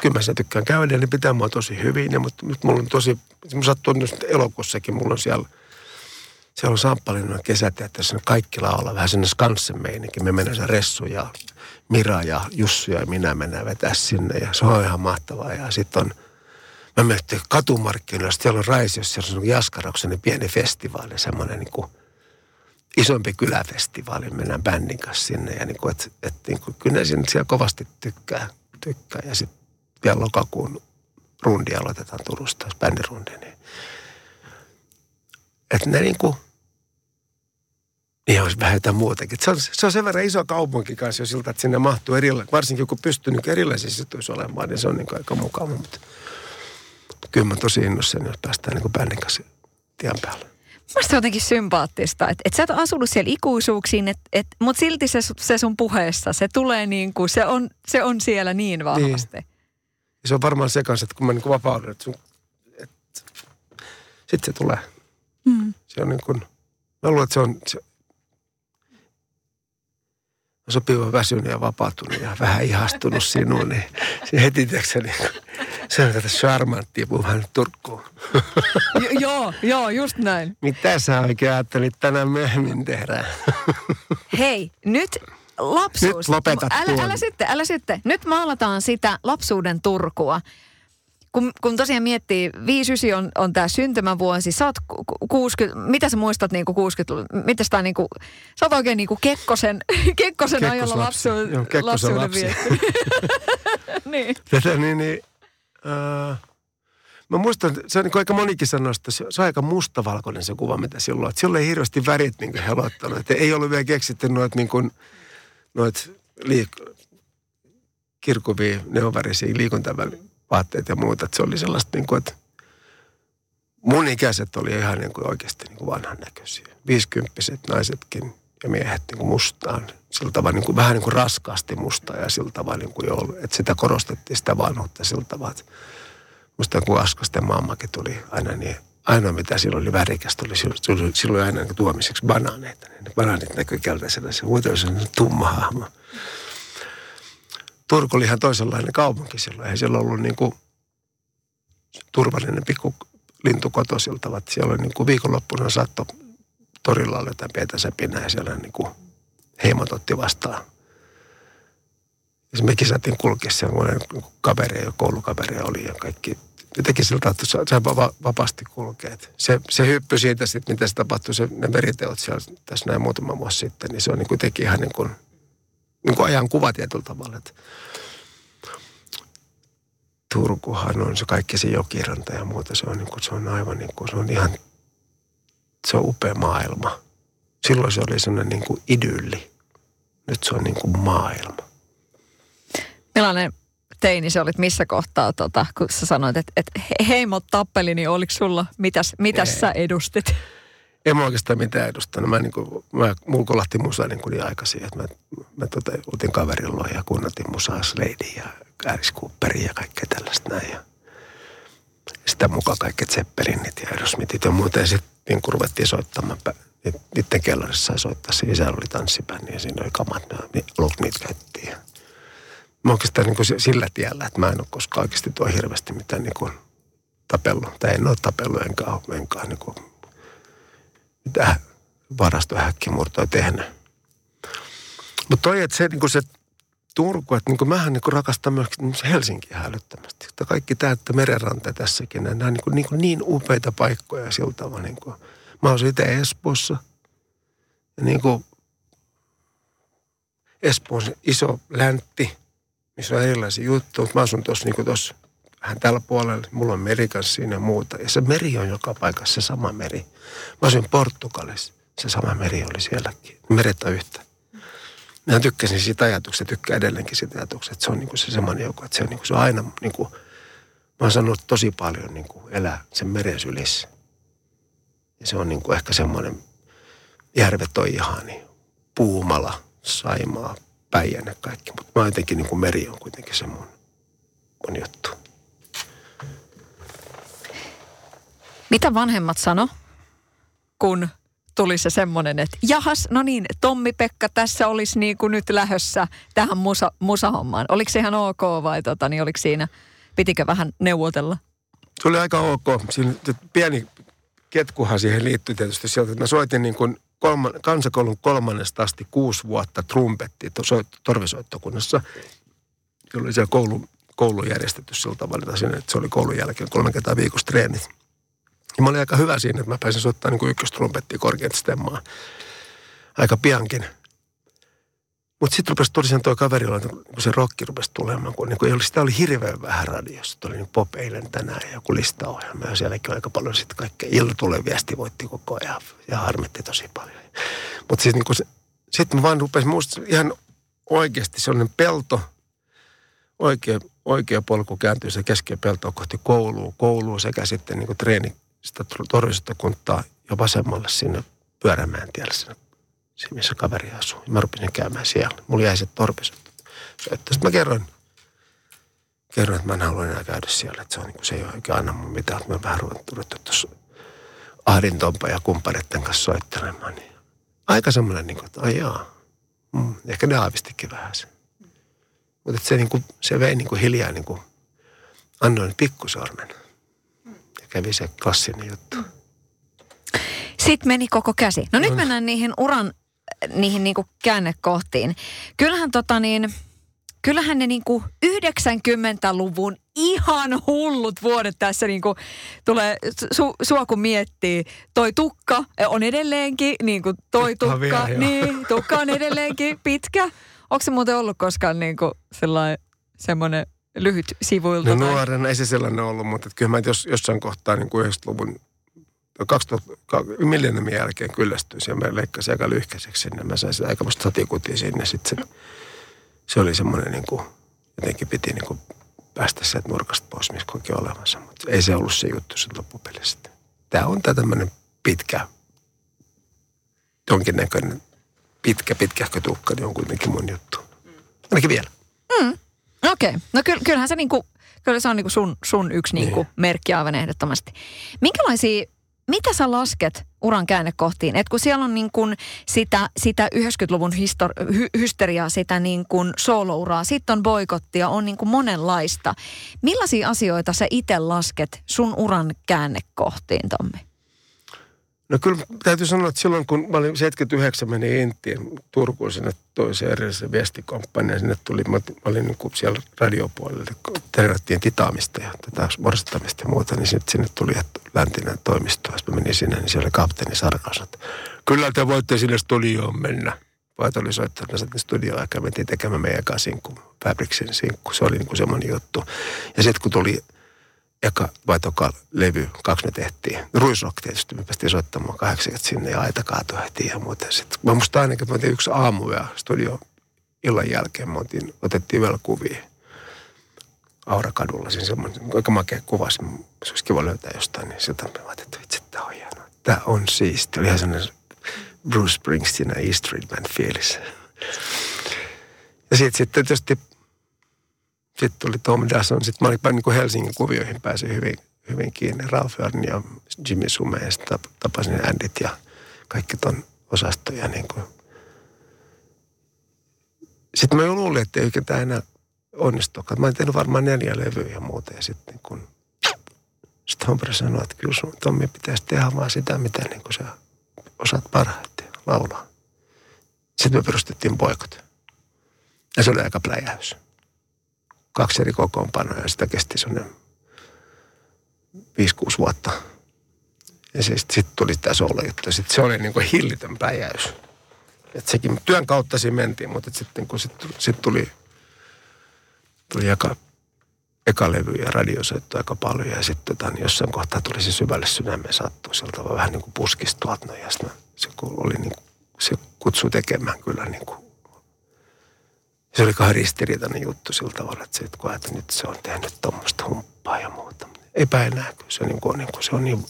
kyllä mä sen tykkään käydä, niin pitää mua tosi hyvin. Ja, mutta nyt mulla on tosi, se sattuu nyt elokuussakin, mulla on siellä, siellä on Samppalin kesäteatterissa kaikki laulaa vähän sinne skanssen meininki. Me mennään se Ressu ja Mira ja Jussu ja minä mennään vetää sinne ja se on ihan mahtavaa. Ja sitten on, mä menen katumarkkinoilla, siellä on Raisiossa, siellä on Jaskaroksen pieni festivaali, semmoinen niin kuin, isompi kyläfestivaali, mennään bändin kanssa sinne. Ja niin kuin, et, et, niin kuin, kyllä ne siellä kovasti tykkää. tykkää. Ja sitten vielä lokakuun rundi aloitetaan Turusta, bändirundi. Niin. Että ne niin kuin, niin olisi vähän jotain muutakin. Se on, se on sen verran iso kaupunki kanssa jo siltä, että sinne mahtuu erilaisia, varsinkin kun pystyy niin erilaisissa situissa olemaan, niin se on niin kuin aika mukava. Mutta kyllä mä tosi innoissani, jos päästään niin bändin kanssa tien päälle. Mielestäni jotenkin sympaattista, että et sä et ole asunut siellä ikuisuuksiin, et, et, mutta silti se, se sun puheessa, se tulee niin kuin, se on, se on siellä niin vahvasti. Niin. Ja se on varmaan se kanssa, että kun mä niin vapaudun, että, sun, että sitten se tulee. Mm. Se on niin kuin, mä luulen, että se on se, sopiva väsynyt ja vapautunut ja vähän ihastunut sinuun, niin se heti tiedätkö, niin se on tätä charmanttia, puhuu vähän turkkuun. Jo, joo, joo, just näin. Mitä sä oikein ajattelit tänään myöhemmin tehdä? Hei, nyt lapsuus. Nyt lopetat älä, tuon. älä sitten, älä sitten. Nyt maalataan sitä lapsuuden Turkua. Kun, kun tosiaan miettii, 59 on, on tämä syntymävuosi, sä oot ku- ku- 60, mitä sä muistat niinku 60, mitä sitä niinku, sä oot oikein niinku Kekkosen, Kekkosen ajalla lapsu, Joo, Kekkosen lapsuuden lapsi. niin. Tätä niin, niin äh, mä muistan, se on niin aika monikin sanoi, että se, on aika mustavalkoinen se kuva, mitä silloin on. Että Silloin ei hirveästi värit niin helottanut. Että ei ollut vielä keksitty noit niin kuin, noit liik- kirkuvia, neonvärisiä liikuntavaatteita ja muuta. Että se oli sellaista niin kuin, että mun ikäiset oli ihan niin kuin oikeasti niin kuin vanhan näköisiä. Viisikymppiset naisetkin ja miehet niin kuin mustaan. Sillä tavalla niin kuin, vähän niin kuin raskaasti mustaa ja sillä tavalla niin kuin joulu. Että sitä korostettiin sitä vanhuutta sillä tavalla. Että musta kun Askasten mammakin tuli aina niin, ainoa mitä silloin oli värikästä, oli silloin, aina niin tuomiseksi banaaneita. Ne banaanit näkyi keltaisena, se muuten oli tumma hahmo. Turku oli ihan toisenlainen kaupunki silloin. Ei siellä ollut niin kuin turvallinen pikku lintukoto siltä että siellä oli niin kuin viikonloppuna saatto torilla oli jotain pientä säpinää ja siellä niin kuin heimot otti vastaan. Ja mekin saatiin kulkea semmoinen kaveri ja koulukaveri oli ja kaikki. Jotenkin siltä, että sai sai vapa- vapaasti kulkea. Et Se, se hyppy siitä sitten, mitä se tapahtui, se, ne veriteot siellä tässä näin muutama vuosi sitten, niin se on niin teki ihan niin kuin, niin kuin ajan kuva tietyllä tavalla. Että Turkuhan on se kaikki se jokiranta ja muuta. Se on, niin kuin, se on aivan niin kuin, se on ihan, se on upea maailma. Silloin se oli sellainen niin kuin idylli. Nyt se on niin kuin maailma. Millainen teini se olit missä kohtaa, tota, kun sä sanoit, että, että he- heimot tappeli, niin oliko sulla, mitäs, mitäs Ei. sä edustit? En mä oikeastaan mitään edustanut. Mä, niin kuin, mä mulla kolahti musa niin, niin aikaisin, että mä, mä tota, oltiin kaverilla ja kunnatin musaa Slade ja Alice Cooperia ja kaikkea tällaista näin. Ja sitä mukaan kaikki Zeppelinit ja Aerosmithit ja muuta. Ja sitten niin ruvettiin soittamaan. Niiden kellarissa sai soittaa. Siinä isällä oli tanssibändi ja siinä oli kamat, ne niitä käyttiin. Mä oikeastaan niin kuin si- sillä tiellä, että mä en ole koskaan oikeasti tuo hirveästi mitään niin kuin tapellut. Tai en ole tapellut enkä ole enkä niin kuin mitään varastohäkkimurtoa tehnyt. Mutta toi, että se, niin se Turku, että niin mähän niin rakastan myös Helsinkiä hälyttömästi. Että kaikki tämä, että merenranta tässäkin, nämä on niin, niin, niin upeita paikkoja sillä tavalla. Niin kuin, mä oon itse Espoossa. Ja niin kuin Espoo on se iso läntti, missä on erilaisia juttuja. Mutta mä asun tuossa niin vähän tällä puolella. Mulla on meri kanssa siinä ja muuta. Ja se meri on joka paikassa se sama meri. Mä asuin Portugalissa. Se sama meri oli sielläkin. Meret on yhtä. Mä tykkäsin siitä ajatuksesta, tykkään edelleenkin siitä ajatuksesta, että se on niinku se semmoinen joku, että se on, niinku, se on aina, niinku, mä oon sanonut tosi paljon niinku, elää sen meren sylissä. Ja se on niinku ehkä semmoinen, järvet on ihan niin, Puumala, Saimaa, Päijänne, kaikki. Mutta mä jotenkin niinku meri on kuitenkin se mun, mun juttu. Mitä vanhemmat sano, kun tuli se semmoinen, että jahas, no niin, Tommi-Pekka tässä olisi niin kuin nyt lähössä tähän musa, musahommaan. Oliko se ihan ok vai tota, niin oliko siinä, pitikö vähän neuvotella? Se oli aika ok. Siinä pieni ketkuhan siihen liittyi tietysti sieltä, että mä soitin niin kuin kolma, kansakoulun kolmannesta asti kuusi vuotta soit- torvisoittokunnassa. Jolloin siellä koulu, koulu järjestetty sillä tavalla, sinne, että se oli koulun jälkeen kolme kertaa viikossa treenit. Ja mä olin aika hyvä siinä, että mä pääsin soittamaan niin ykköstrumpettia korkeat stemmaa aika piankin. Mutta sitten rupesi tosiaan tuo kaveri, kun se rokki rupesi tulemaan, kun, niin kun ei oli, sitä oli hirveän vähän radiossa. Tuli niin pop eilen tänään joku listaohjelma. Ja sielläkin oli aika paljon sitten kaikkea. Ilta tulee viesti voitti koko ajan ja harmitti tosi paljon. Mutta siis niin se, sitten mä vaan rupesin muista ihan oikeasti sellainen pelto, oikea, oikea polku kääntyy se keskellä peltoa kohti koulua, koulua sekä sitten niin treeni sitä torvisesta kuntaa ja vasemmalle sinne pyörämään tielle sinne se, missä kaveri asuu. Mä rupesin käymään siellä. Mulla jäi se torpisot. Sitten mä kerroin, kerroin, että mä en halua enää käydä siellä. Että se, on, niin kuin, se ei ole oikein anna mun mitään. Että mä vähän ruvettu tuossa ahdintompa ja kumppaneiden kanssa soittelemaan. Niin aika semmoinen, niin kuin, että ai jaa. Mm, ehkä ne aavistikin vähän sen. Mutta se, niin kuin, se vei niin kuin hiljaa, niin kuin, annoin pikkusormen. Ja kävi se klassinen juttu. Sitten meni koko käsi. No nyt mennään niihin uran, niihin niinku käännekohtiin. Kyllähän tota niin, kyllähän ne niinku 90-luvun ihan hullut vuodet tässä niinku tulee, su, sua kun miettii, toi tukka on edelleenkin, niinku toi tukka, vielä, niin, tukka on edelleenkin pitkä. Onko se muuten ollut koskaan niinku sellainen, semmoinen lyhyt sivuilta? No tai- nuorena ei se sellainen ollut, mutta kyllä mä jos, jossain kohtaa niin kuin 90-luvun 2000, millenniumin jälkeen kyllästyin ja mä leikkasin aika lyhkäiseksi sinne. Mä sain sitä aikamoista satikutia sinne. Sitten se, se oli semmoinen niin kuin, jotenkin piti niin kuin päästä sieltä nurkasta pois, missä koki olemassa. Mutta ei se ollut se juttu sitten loppupelissä. Tämä on tämä tämmöinen pitkä, jonkinnäköinen pitkä, pitkähkö tukka, niin on kuitenkin mun juttu. Ainakin vielä. Okei. Okay. No ky- kyllähän se, niinku, kyllä se on niinku sun, sun yksi niinku Niin. merkki aivan ehdottomasti. Minkälaisia, mitä sä lasket uran käännekohtiin? Et kun siellä on niinku sitä, sitä 90-luvun histor- hy- hysteriaa, sitä niinku soolouraa, sitten on boikottia, on niinku monenlaista. Millaisia asioita sä itse lasket sun uran käännekohtiin, Tommi? No kyllä täytyy sanoa, että silloin kun mä olin 79, menin Intiin Turkuun sinne toiseen erilliseen viestikomppaniin. Sinne tuli, mä, olin niin kuin siellä radiopuolelle, kun tervettiin titaamista ja tätä morstamista ja muuta, niin sitten sinne tuli läntinen toimisto. Ja sitten mä menin sinne, niin siellä oli kapteeni Sarkas, että kyllä te voitte sinne studioon mennä. Pojat oli soittanut sinne studioon aikaa, mentiin tekemään meidän eka sinkku, Fabricsin sinkku. Se oli niin kuin semmoinen juttu. Ja sitten kun tuli eka vai toka levy, kaksi me tehtiin. Ruisrock tietysti, me päästiin soittamaan 80 sinne ja aita kaatui heti ja muuta. Sitten mä muistan ainakin, että yksi aamu ja studio illan jälkeen me oltiin, otettiin vielä kuvia. Aurakadulla, siinä semmoinen aika makea kuva, se olisi kiva löytää jostain, niin sieltä me ajattelin, että tämä on hienoa. Tämä on siisti. Oli ihan sellainen Bruce Springsteen ja E Street Band fiilis. Ja sitten, sitten tietysti sitten tuli Tom Dasson. Sitten mä olin niin Helsingin kuvioihin pääsin hyvin, hyvin kiinni. Ralph Örn ja Jimmy Sume ja sitten tap- tapasin Andit ja kaikki ton osastoja. Niin kuin. Sitten mä jo luulin, että ei oikein tämä enää onnistukaan. Mä olin tehnyt varmaan neljä levyä ja muuta. Ja sitten niin kuin, sitten Humphrey sanoi, että kyllä sun Tommi pitäisi tehdä vaan sitä, mitä niin kuin sä osaat parhaiten laulaa. Sitten me perustettiin poikot. Ja se oli aika pläjäys kaksi eri kokoonpanoa ja sitä kesti semmoinen 5-6 vuotta. Ja sitten sit tuli tämä soolo-juttu. Sitten se oli niin kuin hillitön pläjäys. Et sekin työn kautta siinä mentiin, mutta sitten kun sit, sit tuli, tuli eka, eka levy ja radiosoitto aika paljon. Ja sitten tota, niin jossain kohtaa tuli se syvälle sydämeen sattuu sieltä vähän niin kuin tuolta. noin. Ja sitten se, oli niin kuin, se kutsui tekemään kyllä niin kuin se oli kahden ristiriitainen juttu sillä tavalla, että, se, että kun että nyt se on tehnyt tuommoista humppaa ja muuta. Eipä enää, kun se on niin, kuin, niin, kuin, se on niin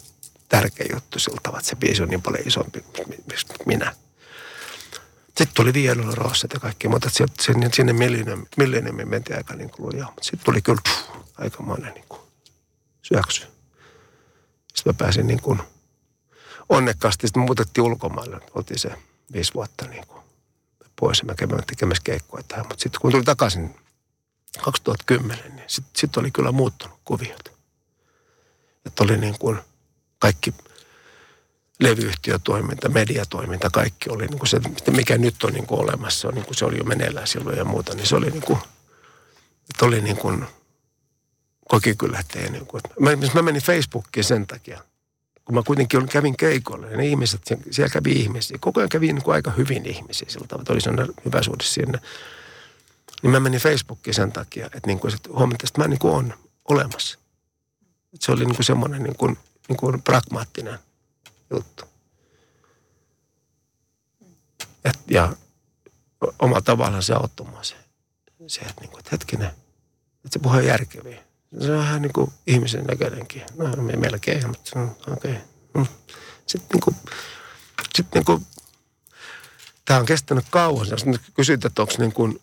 tärkeä juttu sillä tavalla, että se biisi on niin paljon isompi kuin minä. Sitten tuli Vienolla Rossat ja kaikki, mutta sinne, sinne millennium, millenniumiin mentiin aika niin lujaa. Mutta sitten tuli kyllä pff, aikamoinen niin kuin syöksy. Sitten mä pääsin niin kuin onnekkaasti, sitten me muutettiin ulkomaille. Oltiin se viisi vuotta niin kuin pois ja mä kävin tekemässä keikkoja tähän. Mutta sitten kun tuli takaisin 2010, niin sitten sit oli kyllä muuttunut kuviot. Että oli niin kuin kaikki levyyhtiötoiminta, mediatoiminta, kaikki oli niin kuin se, mikä nyt on niin kuin olemassa, niin kuin se oli jo meneillään silloin ja muuta, niin se oli niin kuin, että oli niin kuin, koki kyllä, että ei niin kuin, mä, mä menin Facebookiin sen takia, kun mä kuitenkin kävin keikolle, ja ne ihmiset, siellä kävi ihmisiä, koko ajan kävi niin kuin aika hyvin ihmisiä sillä tavalla, että oli hyvä suhde sinne. Niin mä menin Facebookiin sen takia, että, niin kuin, että huomasin, että mä niin kuin on olemassa. Että se oli niin kuin semmoinen niin kuin, niin kuin pragmaattinen juttu. Et, ja omalla tavallaan se auttoi mua se, se että, niin kuin, että hetkinen, että se puhuu järkeviä. Se on vähän niin kuin ihmisen näköinenkin. No, me melkein, mutta okei. Okay. Sitten niin kuin, sitten niin kuin, tämä on kestänyt kauan. Jos nyt kysyt, että onko niin kuin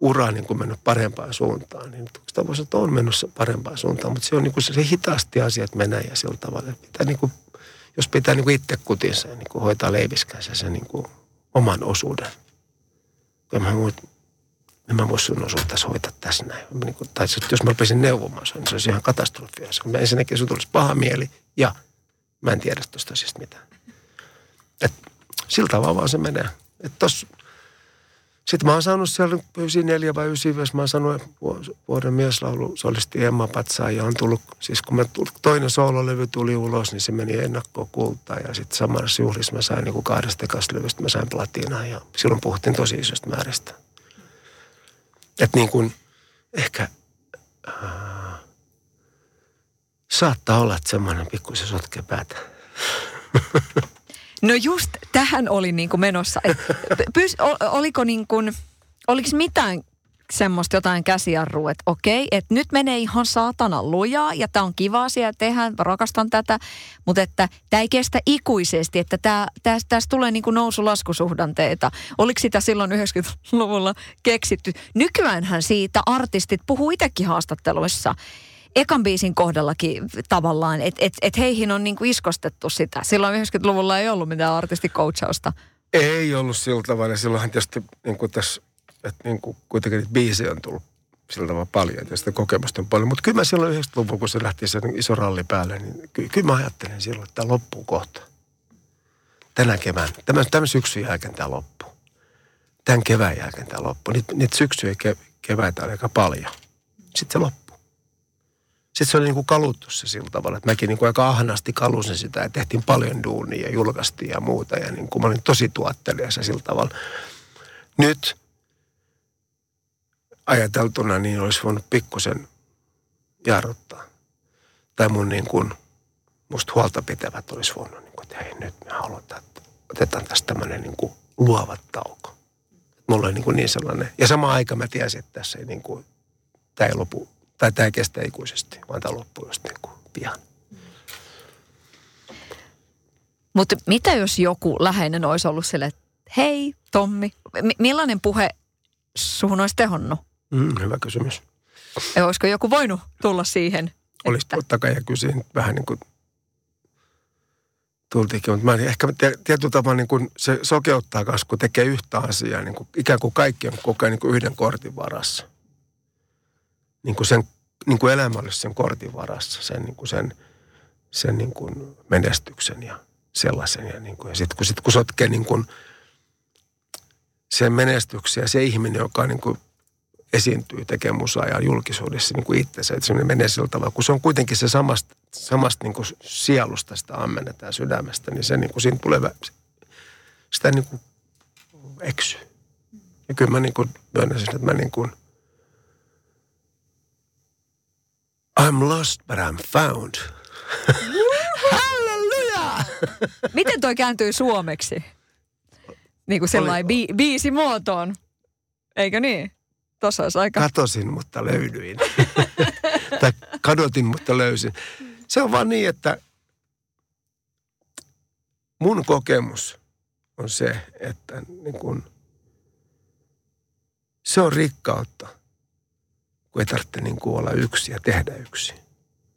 ura niin kuin mennyt parempaan suuntaan, niin sitä voisi että on mennyt parempaan suuntaan, mutta se on niin kuin se, hitaasti asiat menee ja sillä tavalla, että pitää niin kuin, jos pitää niin kuin itse kutinsa ja niin kuin hoitaa leiviskänsä sen niin kuin oman osuuden. Ja mä muut, en mä voi sun osuutta hoitaa tässä näin. Niin kuin, tai jos mä rupesin neuvomaan, niin se olisi ihan katastrofia. Mä ensinnäkin sun tulisi paha mieli ja mä en tiedä tuosta asiasta mitään. Et, sillä tavalla vaan se menee. Että tossa, sitten mä oon saanut siellä 94 vai 95, mä oon saanut vuoden mieslaulu solisti Emma Patsaa ja on tullut, siis kun mä tullut, toinen soololevy tuli ulos, niin se meni ennakkoon kultaan ja sitten samassa juhlissa mä sain niin kuin kahdesta levystä, mä sain platinaa ja silloin puhuttiin tosi isosta määrästä. Että niin kuin ehkä äh, saattaa olla, että semmoinen pikkusen sotkee päätä. No just tähän oli niin kuin menossa. Et, pys, oliko niin kuin, oliko mitään semmoista jotain käsijarrua, että okei, että nyt menee ihan saatana lujaa ja tämä on kiva asia tehdä, rakastan tätä, mutta että tämä ei kestä ikuisesti, että tästä, tästä tulee niin kuin nousu-laskusuhdanteita. Oliko sitä silloin 90-luvulla keksitty? Nykyäänhän siitä artistit puhuu itsekin haastatteluissa ekan biisin kohdallakin tavallaan, että et, et heihin on niinku iskostettu sitä. Silloin 90-luvulla ei ollut mitään artistikoutsausta. Ei ollut sillä tavalla. Silloinhan tietysti niin kuin tässä, että niin kuin kuitenkin niitä biisejä on tullut sillä tavalla paljon ja sitä kokemusta on paljon. Mutta kyllä mä silloin 90-luvulla, kun se lähti se iso ralli päälle, niin ky- kyllä mä ajattelin silloin, että tämä loppuu kohta. Tänä kevään, tämän, tämän syksyn jälkeen tämä loppuu. Tämän kevään jälkeen tämä loppuu. Niitä, niitä syksyjä ja keväitä on aika paljon. Sitten se loppuu sitten se oli niin kuin kaluttu se sillä tavalla, että mäkin niin kuin aika ahnaasti kalusin sitä ja tehtiin paljon duunia ja julkaistiin ja muuta. Ja niin kuin mä olin tosi tuottelijassa sillä tavalla. Nyt ajateltuna niin olisi voinut pikkusen jarruttaa. Tai mun niin kuin, musta huolta pitävät olisi voinut, niin kuin, että hei nyt me halutaan, että otetaan tästä tämmöinen niin kuin luovat tauko. Mulla oli niin, kuin niin sellainen, ja sama aika mä tiesin, että tässä ei niin kuin, tämä ei lopu tai tämä ei kestä ikuisesti, vaan tämä loppuu just niin kuin pian. Mutta mitä jos joku läheinen olisi ollut sille, että hei Tommi, millainen puhe suhun olisi tehonnut? Mm, hyvä kysymys. Ja olisiko joku voinut tulla siihen? Olisi että... totta kai ja kysyin vähän niin kuin tultiinkin, mutta mä ehkä tietyllä tavalla niin kuin se sokeuttaa kanssa, kun tekee yhtä asiaa, niin kuin ikään kuin kaikki on koko ajan niin kuin yhden kortin varassa niin kuin sen niin kuin elämä olisi sen kortin varassa, sen, niin kuin sen, sen niin kuin menestyksen ja sellaisen. Ja, niin kuin, ja sitten kun, sit, kun sotkee niin kuin sen menestyksen ja se ihminen, joka niin kuin esiintyy, tekee musaa ja julkisuudessa niin kuin itsensä, että se menee sillä tavalla, kun se on kuitenkin se samasta, samasta niin kuin sielusta sitä ammennetaan sydämestä, niin se niin kuin siinä tulee, sitä niin kuin eksyy. Ja kyllä mä niin kuin myönnän sen, että mä niin kuin – I'm lost, but I'm found. Halleluja! Miten toi kääntyy suomeksi? Niin kuin sellainen bi- biisi muotoon. Eikö niin? Tuossa olisi aika... Katosin, mutta löydyin. tai kadotin, mutta löysin. Se on vaan niin, että mun kokemus on se, että niin kun, se on rikkautta – kun ei tarvitse niin kuin olla yksi ja tehdä yksi.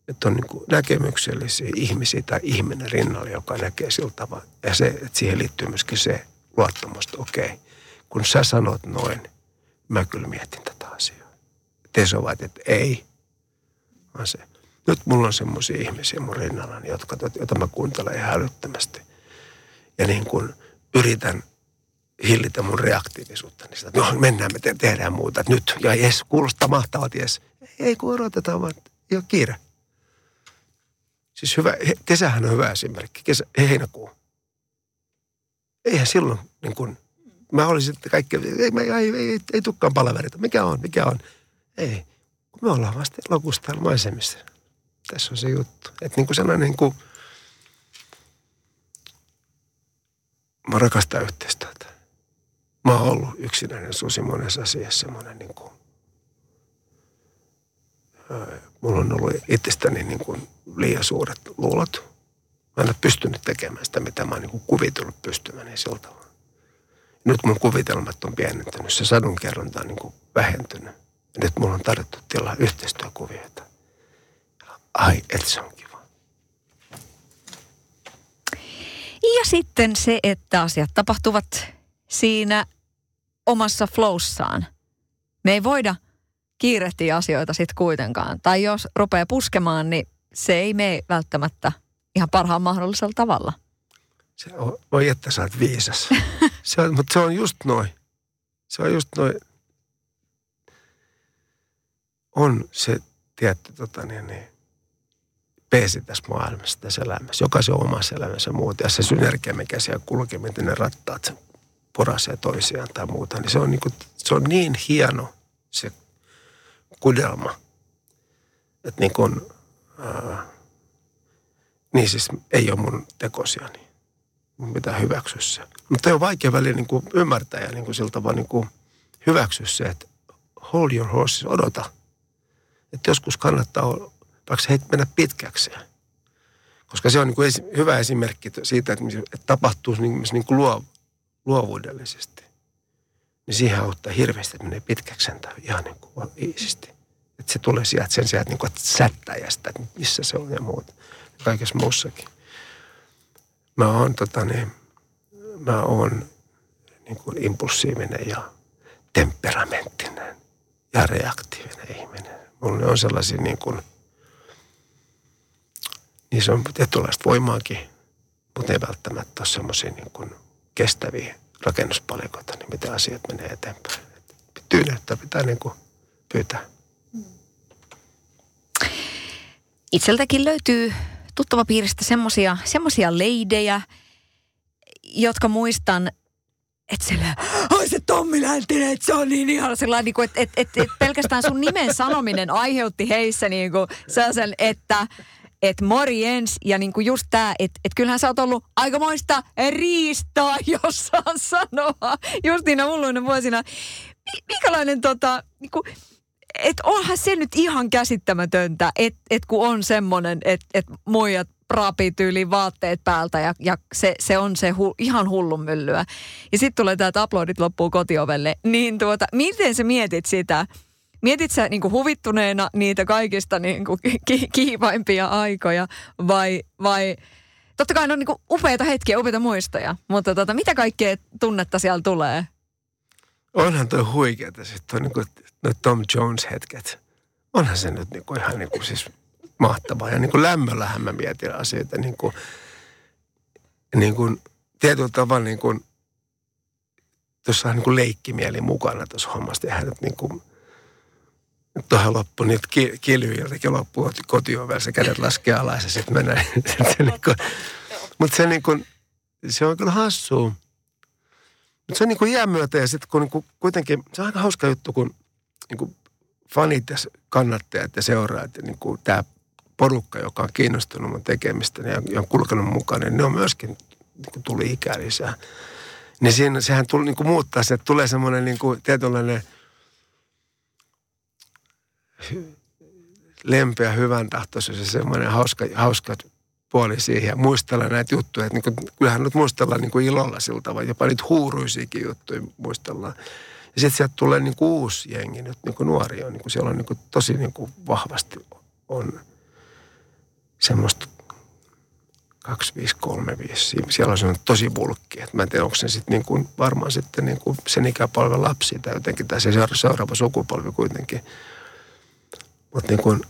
Että on niin näkemyksellisiä ihmisiä tai ihminen rinnalla, joka näkee sillä tavalla. Ja se, että siihen liittyy myöskin se luottamus, että okei, kun sä sanot noin, mä kyllä mietin tätä asiaa. Te sovat, että ei, vaan se. Nyt mulla on semmoisia ihmisiä mun rinnallani, jotka, joita mä kuuntelen ihan älyttömästi. Ja niin kuin yritän hillitä mun reaktiivisuutta. Niin sitä, no mennään, me te- tehdään muuta. Et nyt, ja jes, kuulostaa mahtavat, jes. Ei kun odotetaan vaan, ei ole kiire. Siis hyvä, kesähän on hyvä esimerkki, kesä, heinäkuu. Eihän silloin, niin kun, mä olisin, että kaikki, ei, ei, ei, ei, ei tukkaan palaverita. Mikä on, mikä on? Ei, me ollaan vasta elokuussa maisemissa. Tässä on se juttu. Että niin kuin sellainen niin kuin, mä rakastan yhteistyötä mä oon ollut yksinäinen susi monessa asiassa semmoinen niin kuin, mulla on ollut itsestäni niin kuin liian suuret luulot. Mä en ole pystynyt tekemään sitä, mitä mä oon niin kuvitellut pystyväni siltä nyt mun kuvitelmat on pienentynyt, se sadunkerronta on niin kuin vähentynyt. Ja nyt mulla on tarjottu tilaa yhteistyökuvioita. Ai, et se on kiva. Ja sitten se, että asiat tapahtuvat siinä omassa flowssaan. Me ei voida kiirehtiä asioita sitten kuitenkaan. Tai jos rupeaa puskemaan, niin se ei mene välttämättä ihan parhaan mahdollisella tavalla. Se on, voi että sä oot viisas. se on, mutta se on just noin. Se on just noin. On se tietty tota niin, niin, peesi tässä maailmassa, tässä elämässä. Jokaisen omassa elämässä muuta. Ja se synergia, mikä siellä kulkee, miten ne rattaat sen porasee toisiaan tai muuta, niin se on, niin kuin, se on niin hieno se kudelma. Että niin kuin, ää, niin siis ei ole mun tekosia, niin pitää hyväksyä se. Mutta on vaikea väliin niin kuin ymmärtää ja niin kuin siltä vaan niin kuin hyväksyä se, että hold your horses, odota. Että joskus kannattaa vaikka heitä mennä pitkäkseen. Koska se on niin kuin esi- hyvä esimerkki siitä, että, että tapahtuu niin, niin kuin luo, luovuudellisesti. Niin siihen auttaa hirveästi, että menee pitkäkseen tai ihan niin kuin iisisti. Että se tulee sieltä sen sijaan, että, niin kuin, että sättäjästä, että missä se on ja muuta. Kaikessa muussakin. Mä oon, tota niin, mä oon niin kuin impulsiivinen ja temperamenttinen ja reaktiivinen ihminen. Mulla on sellaisia niin kuin – se on tietynlaista voimaakin, mutta ei välttämättä ole semmoisia niin kuin kestäviä rakennuspalikoita, niin miten asiat menee eteenpäin. Tyyneyttä pitää niin kuin pyytää. Itseltäkin löytyy tuttava piiristä semmosia, semmosia leidejä, jotka muistan, että siellä, oi se Tommi Läntinen, että se on niin ihana. Sellainen, niin kuin, että, että, että, että pelkästään sun nimen sanominen aiheutti heissä niin kuin sellaisen, että että morjens ja niinku just tämä, että et kyllähän sä oot ollut aikamoista riistaa, jos saa sanoa, just niinä hulluina vuosina. Minkälainen tota, niinku, että onhan se nyt ihan käsittämätöntä, että et kun on semmoinen, että et muijat raapii tyyliin vaatteet päältä ja, ja se, se on se hu, ihan hullun myllyä. Ja sitten tulee tämä, että uploadit loppuu kotiovelle. Niin tuota, miten sä mietit sitä, Mietit sä niin huvittuneena niitä kaikista niin ki- kiivaimpia aikoja vai, vai totta kai ne on niin upeita hetkiä, upeita muistoja, mutta tota, mitä kaikkea tunnetta siellä tulee? Onhan toi huikeeta sitten niin kuin, no Tom Jones-hetket. Onhan se nyt niin kuin ihan niin kuin siis mahtavaa. Ja niin kuin lämmöllähän mä mietin asioita niin kuin, niin kuin tietyllä tavalla niin kuin, tuossa on niin kuin leikkimieli mukana tuossa hommassa. Eihän nyt niin kuin, tuohon loppu niitä ki, kilviä jotenkin loppuu kotiovella, kädet laskee alas ja sitten niinku, mutta se, niinku, se on kyllä hassua. Mutta se on niinku jää myötä ja sitten kun niinku, kuitenkin, se on aika hauska juttu, kun niinku, fanit ja kannattajat ja seuraajat ja niinku, tämä porukka, joka on kiinnostunut mun tekemistä ja on kulkenut mukaan, niin ne on myöskin niinku, tuli ikää lisää. Niin siinä, sehän tuli, niinku, muuttaa se, että tulee semmoinen niinku, tietynlainen – lempeä, hyvän tahtoisuus ja semmoinen hauska, hauska puoli siihen ja muistella näitä juttuja. Että niin kuin, kyllähän nyt muistellaan niin kuin ilolla siltä, vaan jopa niitä huuruisiakin juttuja muistellaan. Ja sitten sieltä tulee niin kuin uusi jengi, nyt niin kuin nuori on. Niin kuin siellä on niin kuin tosi niin kuin vahvasti on semmoista 2535. Siellä on semmoinen tosi bulkki. Että mä en tiedä, onko se sitten niin kuin, varmaan sitten niin kuin sen ikäpolven lapsi tai jotenkin, tai se seuraava sukupolvi kuitenkin – mutta niin kuin,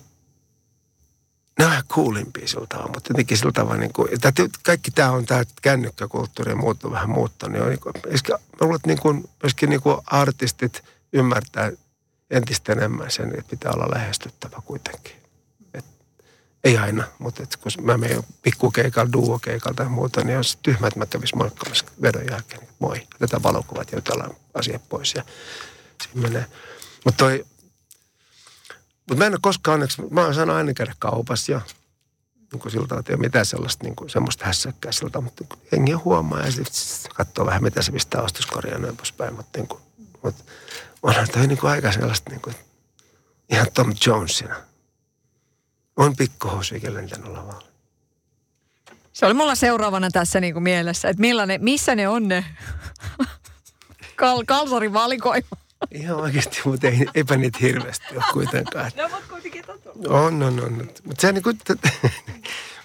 on ihan coolimpia sillä tavalla, mutta jotenkin sillä tavalla, niin kuin, että kaikki tämä on tämä kännykkäkulttuuri ja muut on vähän muuttanut. Niin kuin, mä luulen, että niin kuin, myöskin niin kuin artistit ymmärtää entistä enemmän sen, että pitää olla lähestyttävä kuitenkin. Et, ei aina, mutta et, kun mä menen pikkukeikalla, duokeikalla tai muuta, niin olisi tyhmä, että mä kävisin moikkaamassa vedon jälkeen. Niin moi, tätä valokuvat ja jutellaan asiat pois ja siinä menee. Mutta toi mutta mä en ole koskaan onneksi, mä oon saanut aina käydä kaupassa ja niin kuin siltä, että ei ole mitään sellaista, niin kuin, semmoista hässäkkää siltä, mutta hengi huomaa ja sitten katsoo vähän, mitä se pistää ostoskorjaan noin poispäin. Mutta, niin kuin, mutta onhan toi niin kuin aika sellaista niin kuin, ihan Tom Jonesina. On pikkuhousuikin lentänyt lavalla. Se oli mulla seuraavana tässä niin kuin mielessä, että millainen, missä ne on ne Kal- kalsarin valikoima. Ihan oikeasti, mutta ei, eipä niitä hirveästi ole kuitenkaan. Ne ovat kuitenkin totuus. On, on, on. Mutta se niin kuin,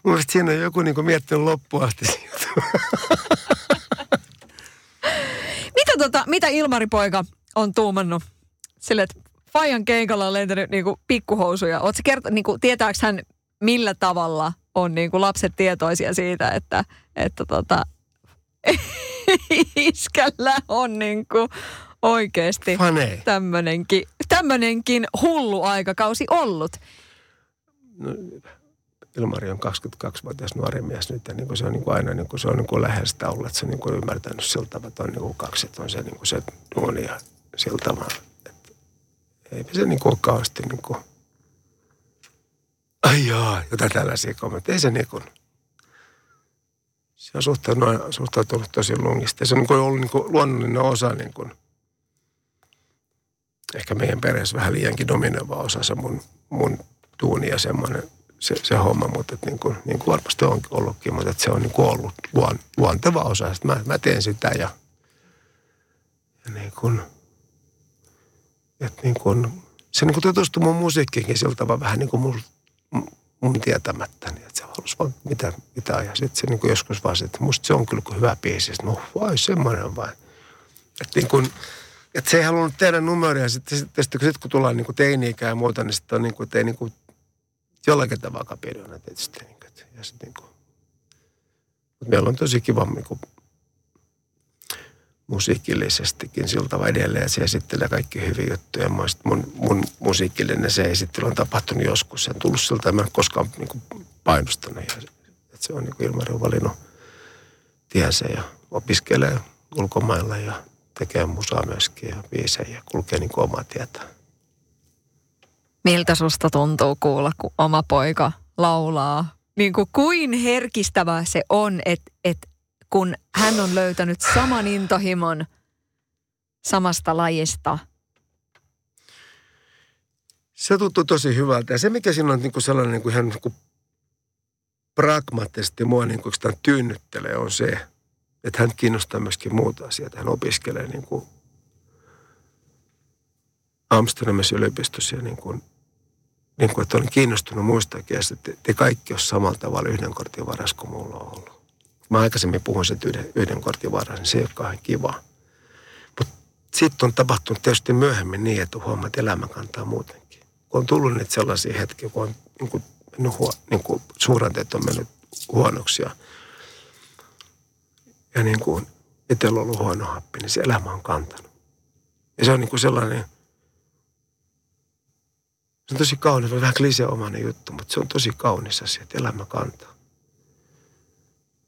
mun mielestä siinä on joku niin kuin miettinyt loppuun asti. Mitä, tota, mitä Ilmari-poika on tuumannut? Sille, että Fajan keikalla on lentänyt niinku pikkuhousuja. Oletko kerto, niinku, tietääkö hän millä tavalla on niinku lapset tietoisia siitä, että, että tota, iskällä on niinku oikeasti Fanei. tämmönenkin, tämmönenkin hullu aikakausi ollut. No, Ilmari on 22-vuotias nuori mies nyt ja niin kuin se on niin kuin aina niin kuin se on niin kuin lähestä ollut, että se on niin kuin ymmärtänyt sillä tavalla, että on niin kuin kaksi, että on se, niin kuin se duuni ja sillä tavalla. Että ei se niin kuin ole kauheasti niin kuin, ai jaa, jotain tällaisia kommentteja. Ei se niin kuin, se on suhtautunut, suhtautunut tosi lungista. Se on niin kuin ollut niin kuin luonnollinen osa niin kuin, ehkä meidän perheessä vähän liiankin dominoiva osa se mun, mun duuni ja semmoinen se, se homma, mutta niin kuin, niin kuin varmasti on ollutkin, mutta se on niin kuin ollut luon, luonteva osa. Sitten mä, mä teen sitä ja, ja niin kuin, että niin kuin, se niin kuin tutustui mun musiikkiinkin sillä tavalla vähän niin kuin mun, mun. Niin että se halusi vaan mitä, mitä ja sitten se niin kuin joskus vaan, että musta se on kyllä hyvä biisi. No vai semmoinen vai. Että niin kuin, että se ei halunnut tehdä numeroja. Sitten, sitten, sitten, sitten kun tullaan niin teini-ikään ja muuta, niin sitten on niin kuin, että ei niin kuin jollakin tavalla kapirjoina tietysti. Niin kuin, ja sitten niin kuin, mutta meillä on tosi kiva niin kuin, musiikillisestikin sillä tavalla edelleen. Se esittelee kaikki hyviä juttuja. Mä mun, mun musiikillinen se esittely on tapahtunut joskus. Se on tullut siltä, mä en koskaan niin kuin, painostanut. Ja, että se on niin on valinnut tiensä ja opiskelee ulkomailla ja tekee musaa myöskin ja biisejä ja kulkee niin kuin omaa tietään. Miltä susta tuntuu kuulla, kun oma poika laulaa? Niin kuin kuin herkistävää se on, että, että kun hän on löytänyt saman intohimon samasta lajista. Se tuntuu tosi hyvältä. Ja se, mikä siinä on niin kuin sellainen niin kuin ihan niin kuin pragmaattisesti mua niin kuin tyynnyttelee, on se, että hän kiinnostaa myöskin muuta asiaa. Hän opiskelee niin kuin Amsterdamissa yliopistossa ja niin kuin, niin kuin, että olen kiinnostunut muistakin, että te kaikki ole samalla tavalla yhden kortin varas kuin mulla on ollut. Mä aikaisemmin puhuin sen yhden, yhden kortin varas, niin se ei ole kauhean kiva. Mutta sitten on tapahtunut tietysti myöhemmin niin, että huomaa, että elämä kantaa muutenkin. Kun on tullut niitä sellaisia hetkiä, kun on niin kuin, niin kuin suhdanteet on mennyt huonoksi ja ja niin kuin itsellä on ollut huono happi, niin se elämä on kantanut. Ja se on niin kuin sellainen, se on tosi kaunis, vähän kliseomainen juttu, mutta se on tosi kaunis asia, että elämä kantaa.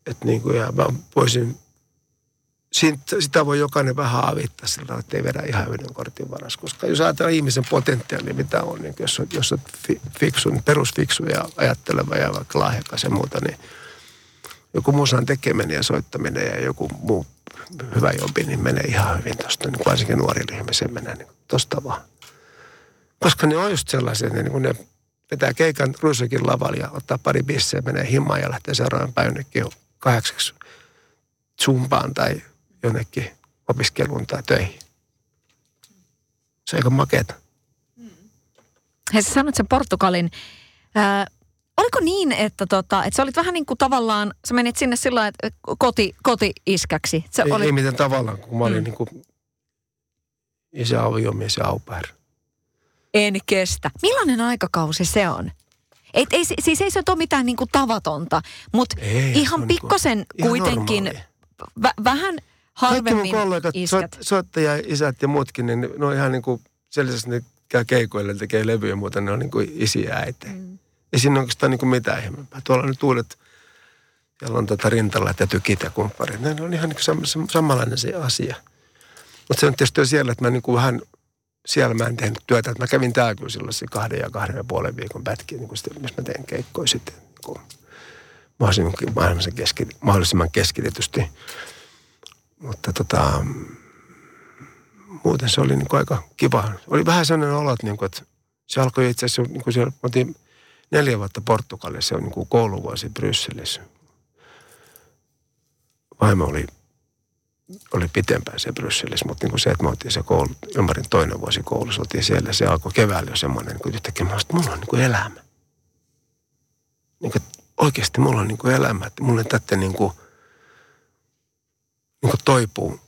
Että niin kuin, ja mä voisin, siitä, sitä voi jokainen vähän avittaa sillä että ei vedä ihan yhden kortin varas. Koska jos ajatellaan ihmisen potentiaali, mitä on, niin jos, on, jos fiksu, niin perusfiksu ja ajatteleva ja vaikka lahjakas ja muuta, niin – joku musan tekeminen ja soittaminen ja joku muu hyvä jobi, niin menee ihan hyvin tuosta, niin varsinkin nuorille ihmisille menee niin tuosta vaan. Koska ne on just sellaisia, niin ne vetää keikan ruissakin lavalla ja ottaa pari bisseä, menee himmaan ja lähtee seuraavan päivän jonnekin kahdeksaksi zumpaan tai jonnekin opiskeluun tai töihin. Se on aika makeeta. Hei, sä sanoit sen Portugalin Oliko niin, että, tota, että sä olit vähän niin kuin tavallaan, sä menit sinne sillä että koti, koti-iskäksi? Se ei, oli... ei mitään tavallaan, kun mä olin mm. niin kuin isä, aviomies ja aupair. En kestä. Millainen aikakausi se on? Ei, ei, siis ei se ole mitään niin kuin tavatonta, mutta ei, ihan pikkosen niin kuitenkin vä, vähän harvemmin Kaikki mun kollegat, iskät. soittaja, isät ja muutkin, niin ne on ihan niin kuin, sellaisessa ne käy keikoille, tekee levyjä ja muuta, ne on niin kuin isiä äitejä. Mm. Ei siinä oikeastaan niin kuin mitään ihmeempää. Tuolla on nyt uudet, joilla on tätä rintalla ja tykit ja kumpparit. Ne on ihan niin kuin samanlainen se asia. Mutta se on tietysti jo siellä, että mä niin kuin vähän siellä mä en tehnyt työtä. Mä kävin täällä kyllä silloin kahden ja kahden ja puolen viikon pätkiä, niin sitten, missä mä teen keikkoja sitten niin kuin mahdollisimman, keski, mahdollisimman keskitetysti. Mutta tota, muuten se oli niin kuin aika kiva. Oli vähän sellainen olo, että, niin kuin, että se alkoi itse asiassa, niin kuin siellä, neljä vuotta Portugalissa, on niin kuin kouluvuosi Brysselissä. Vaimo oli oli pitempään se Brysselissä, mutta niin kuin se, että me oltiin se koulu, Ilmarin toinen vuosi koulussa, oltiin siellä, se alkoi keväällä jo semmoinen, niin kuin yhtäkkiä mä että mulla on niin kuin elämä. Niin kuin, oikeasti mulla on niin kuin elämä, että mulla ei tätä niin kuin, niin kuin toipuu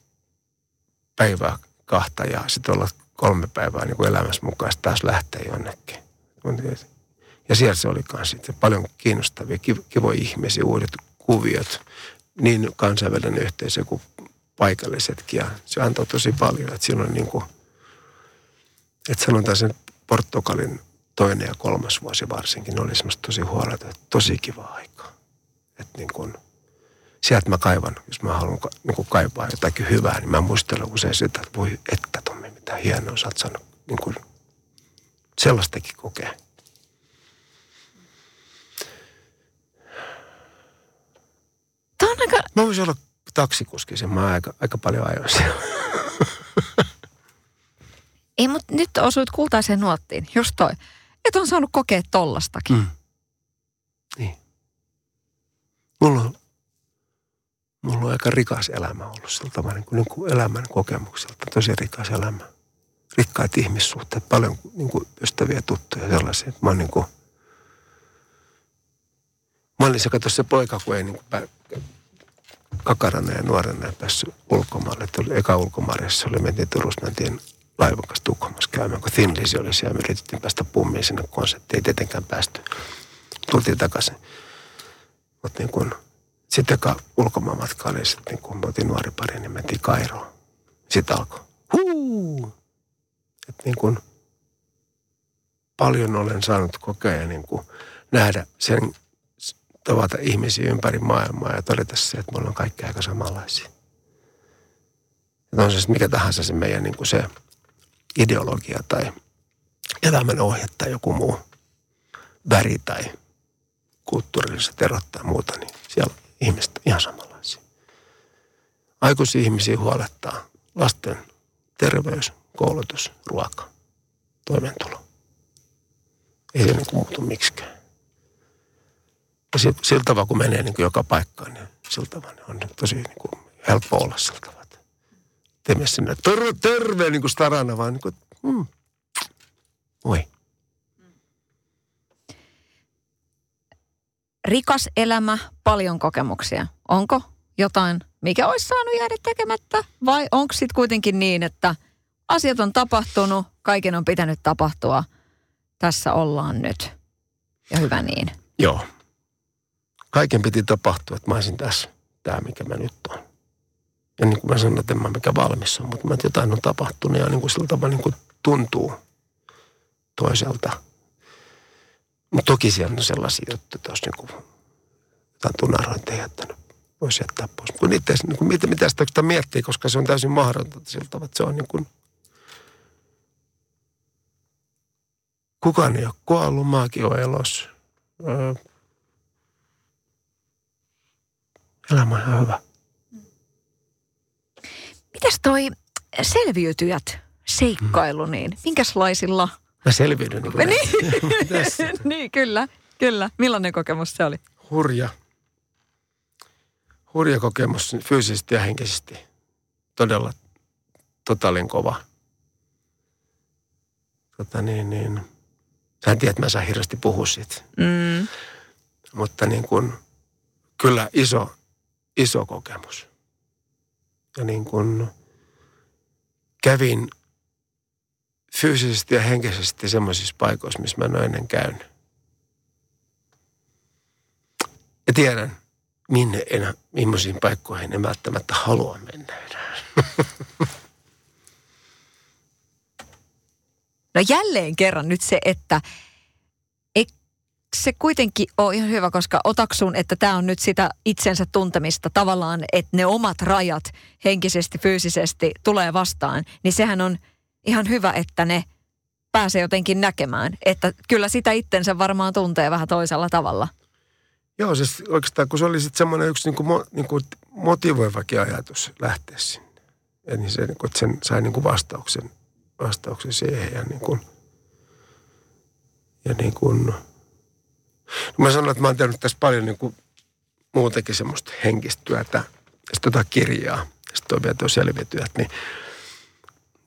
päivää kahta ja sitten olla kolme päivää niin kuin elämässä mukaan, taas lähtee jonnekin. Ja siellä se oli myös sitten paljon kiinnostavia, kivoja ihmisiä, uudet kuviot, niin kansainvälinen yhteisö kuin paikallisetkin. Ja se antoi tosi paljon, että silloin niin kuin, että sanotaan sen Portugalin toinen ja kolmas vuosi varsinkin, ne oli semmoista tosi huoletta, tosi kiva aika. Että niin kuin, sieltä mä kaivan, jos mä haluan niin kuin kaivaa jotakin hyvää, niin mä muistelen usein sitä, että voi että Tommi, mitä hienoa sä oot saanut niin kuin sellaistakin kokea. Tämä on aika... Mä voisin olla taksikuski, sen mä aika, aika paljon ajoin siellä. Ei, mutta nyt osuit kultaiseen nuottiin, just toi. Et on saanut kokea tollastakin. Mm. Niin. Mulla on, mulla on aika rikas elämä ollut sillä tavalla, niin kuin, niin kuin elämän kokemukselta. Tosi rikas elämä. Rikkaat ihmissuhteet, paljon niin kuin ystäviä, tuttuja sellaisia. Mä oon niin kuin, mä olin se, se poika, kun ei niin kuin kakarana ja nuorena päässyt ulkomaalle. Tuli eka ulkomaarissa oli, mentiin Turussa, mentiin laivan kanssa Tukholmassa käymään, kun Thin Lizzy oli siellä. Me yritettiin päästä pummiin sinne konserttiin, ei tietenkään päästy. Tultiin takaisin. Mutta niin kun, sitten eka ulkomaanmatka oli sitten, niin kun me oltiin nuori pari, niin mentiin Kairoon. Sitten alkoi. Huu! Et niin kun, paljon olen saanut kokea ja niin kun, nähdä sen tavata ihmisiä ympäri maailmaa ja todeta se, että me ollaan kaikki aika samanlaisia. Että on se sitten mikä tahansa se meidän niin kuin se ideologia tai elämän ohje tai joku muu väri tai kulttuurilliset erot tai muuta, niin siellä on ihmiset ihan samanlaisia. Aikuisia ihmisiä huolettaa lasten terveys, koulutus, ruoka, toimeentulo. Ei se niin muutu miksikään. Ja sillä tavalla, kun menee niin kuin joka paikkaan, niin sillä tavalla on tosi niin kuin helppo olla sillä tavalla. Sinne terve, terve niin kuin starana, vaan niin kuin, mm, oi. Rikas elämä, paljon kokemuksia. Onko jotain, mikä olisi saanut jäädä tekemättä? Vai onko sitten kuitenkin niin, että asiat on tapahtunut, kaiken on pitänyt tapahtua, tässä ollaan nyt. Ja hyvä niin. Joo, kaiken piti tapahtua, että mä olisin tässä, tämä mikä mä nyt on. Ja niin kuin mä sanoin, että en mä mikä valmis on, mutta mä jotain on tapahtunut ja niin kuin sillä tavalla niin kuin tuntuu toiselta. Mutta toki siellä on sellaisia juttuja, että jos niin kuin jotain tunarointia jättänyt, voisi jättää pois. Kun itse, niin kuin, mitä, mitä sitä miettii, koska se on täysin mahdotonta sillä tavalla, että se on niin kuin, kukaan ei ole kuollut, maakin on elossa. Elämä on ihan hyvä. Mitäs toi selviytyjät seikkailu, niin minkälaisilla? Mä selviydyn niin kuin niin, niin, kyllä, kyllä. Millainen kokemus se oli? Hurja. Hurja kokemus fyysisesti ja henkisesti. Todella totalin kova. Tota niin, niin. Sä tiedät, että mä saan hirveästi puhua siitä. Mm. Mutta niin kuin, kyllä iso, iso kokemus. Ja niin kuin kävin fyysisesti ja henkisesti semmoisissa paikoissa, missä mä en ole ennen käynyt. Ja tiedän, minne enää, millaisiin paikkoihin en välttämättä halua mennä enää. No jälleen kerran nyt se, että se kuitenkin ole ihan hyvä, koska otaksun, että tämä on nyt sitä itsensä tuntemista tavallaan, että ne omat rajat henkisesti, fyysisesti tulee vastaan, niin sehän on ihan hyvä, että ne pääsee jotenkin näkemään. Että kyllä sitä itsensä varmaan tuntee vähän toisella tavalla. Joo, siis oikeastaan kun se oli sitten semmoinen yksi niin kuin, niin kuin motivoivakin ajatus lähteä sinne. Ja niin se, niin kuin, että sen sai niin kuin vastauksen, vastauksen siihen ja niin kuin, ja niin kuin, mä sanon, että mä oon tehnyt tässä paljon niin kuin muutenkin semmoista henkistä työtä. Ja tota kirjaa. sitten on vielä tuo selviytyjät, niin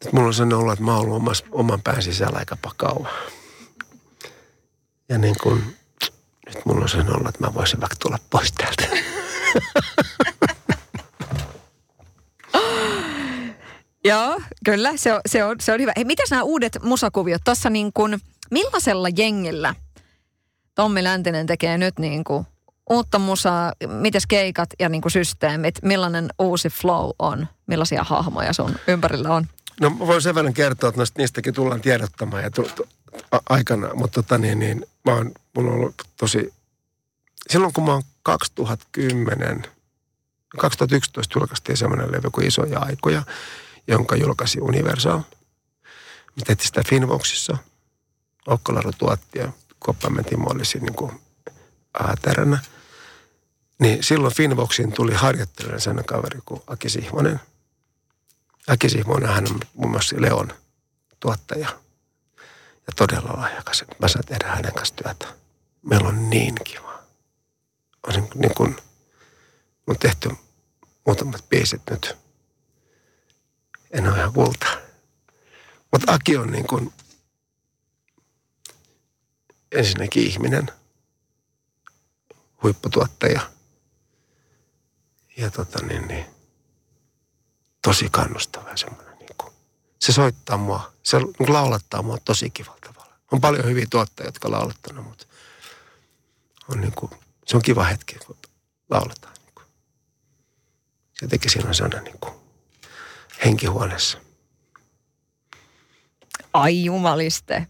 että mulla on sellainen olo, että mä oon ollut omas, oman pään sisällä aika kauan. Ja niin kuin, nyt mulla on sellainen olo, että mä voisin vaikka tulla pois täältä. Joo, kyllä, se on, se on, se on hyvä. Hei, mitäs nämä uudet musakuviot? Tuossa niin kuin, millaisella jengillä Tommi Läntinen tekee nyt niin kuin uutta musaa, mites keikat ja niin kuin systeemit, millainen uusi flow on, millaisia hahmoja sun ympärillä on? No mä voin sen verran kertoa, että niistäkin tullaan tiedottamaan ja tu, a, aikana, mutta tota niin, niin mä oon, mulla on ollut tosi, silloin kun mä oon 2010, 2011 julkaistiin semmoinen levy kuin Isoja aikoja, jonka julkaisi Universal. Me tehtiin sitä Finvoxissa. Okkolaru tuotti ja Koppamen Timo oli siinä niin kuin äätäränä. Niin silloin Finvoxin tuli harjoittelijan sellainen kaveri kuin Aki Sihmonen. Aki Sihmonen, hän on muun muassa Leon tuottaja ja todella lahjakas. Mä saan tehdä hänen kanssa työtä. Meillä on niin kiva. On niin kuin, on tehty muutamat biisit nyt. En ole ihan kulta. Mutta Aki on niin kuin ensinnäkin ihminen, huipputuottaja ja tota niin, niin, tosi kannustava semmoinen niin kuin, se soittaa mua, se laulattaa mua tosi kivalla tavalla. On paljon hyviä tuottajia, jotka laulattanut, mutta on niin kuin, se on kiva hetki, kun lauletaan. Niin kuin. Jotenkin siinä on sellainen niin kuin, henkihuoneessa. Ai jumaliste.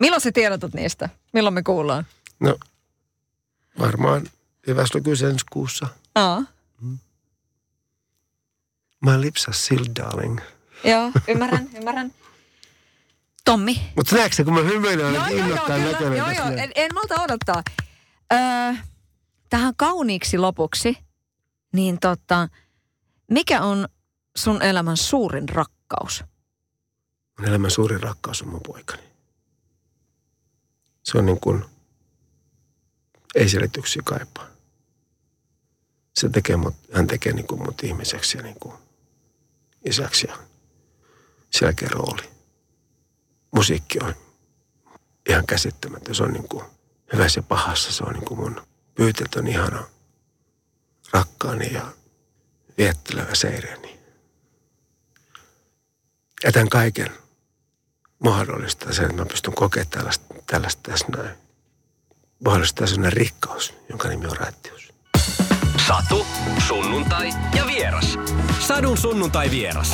Milloin sä tiedotat niistä? Milloin me kuullaan? No, varmaan eväslukuisen ensi kuussa. Aa. My lips are sealed, darling. Joo, ymmärrän, ymmärrän. Tommi. Mutta näetkö kun mä hymyilen, Joo, olen joo, joo, innokkaan näköinen joo, joo. En, en malta odottaa. Öö, tähän kauniiksi lopuksi, niin tota, mikä on sun elämän suurin rakkaus? Mun elämän suurin rakkaus on mun poikani. Se on niin kuin, ei selityksiä kaipaa. Se tekee mut, hän tekee niin kuin mut ihmiseksi ja niin kuin isäksi ja selkeä rooli. Musiikki on ihan käsittämätön. Se on niin kuin hyvässä ja pahassa. Se on niin kuin mun pyytetön ihana rakkaani ja viettelevä seireeni. Tämän kaiken mahdollistaa sen, että mä pystyn kokemaan tällaista, tällaista tässä näin. Mahdollistaa sellainen rikkaus, jonka nimi on raittius. Satu, sunnuntai ja vieras. Sadun sunnuntai vieras.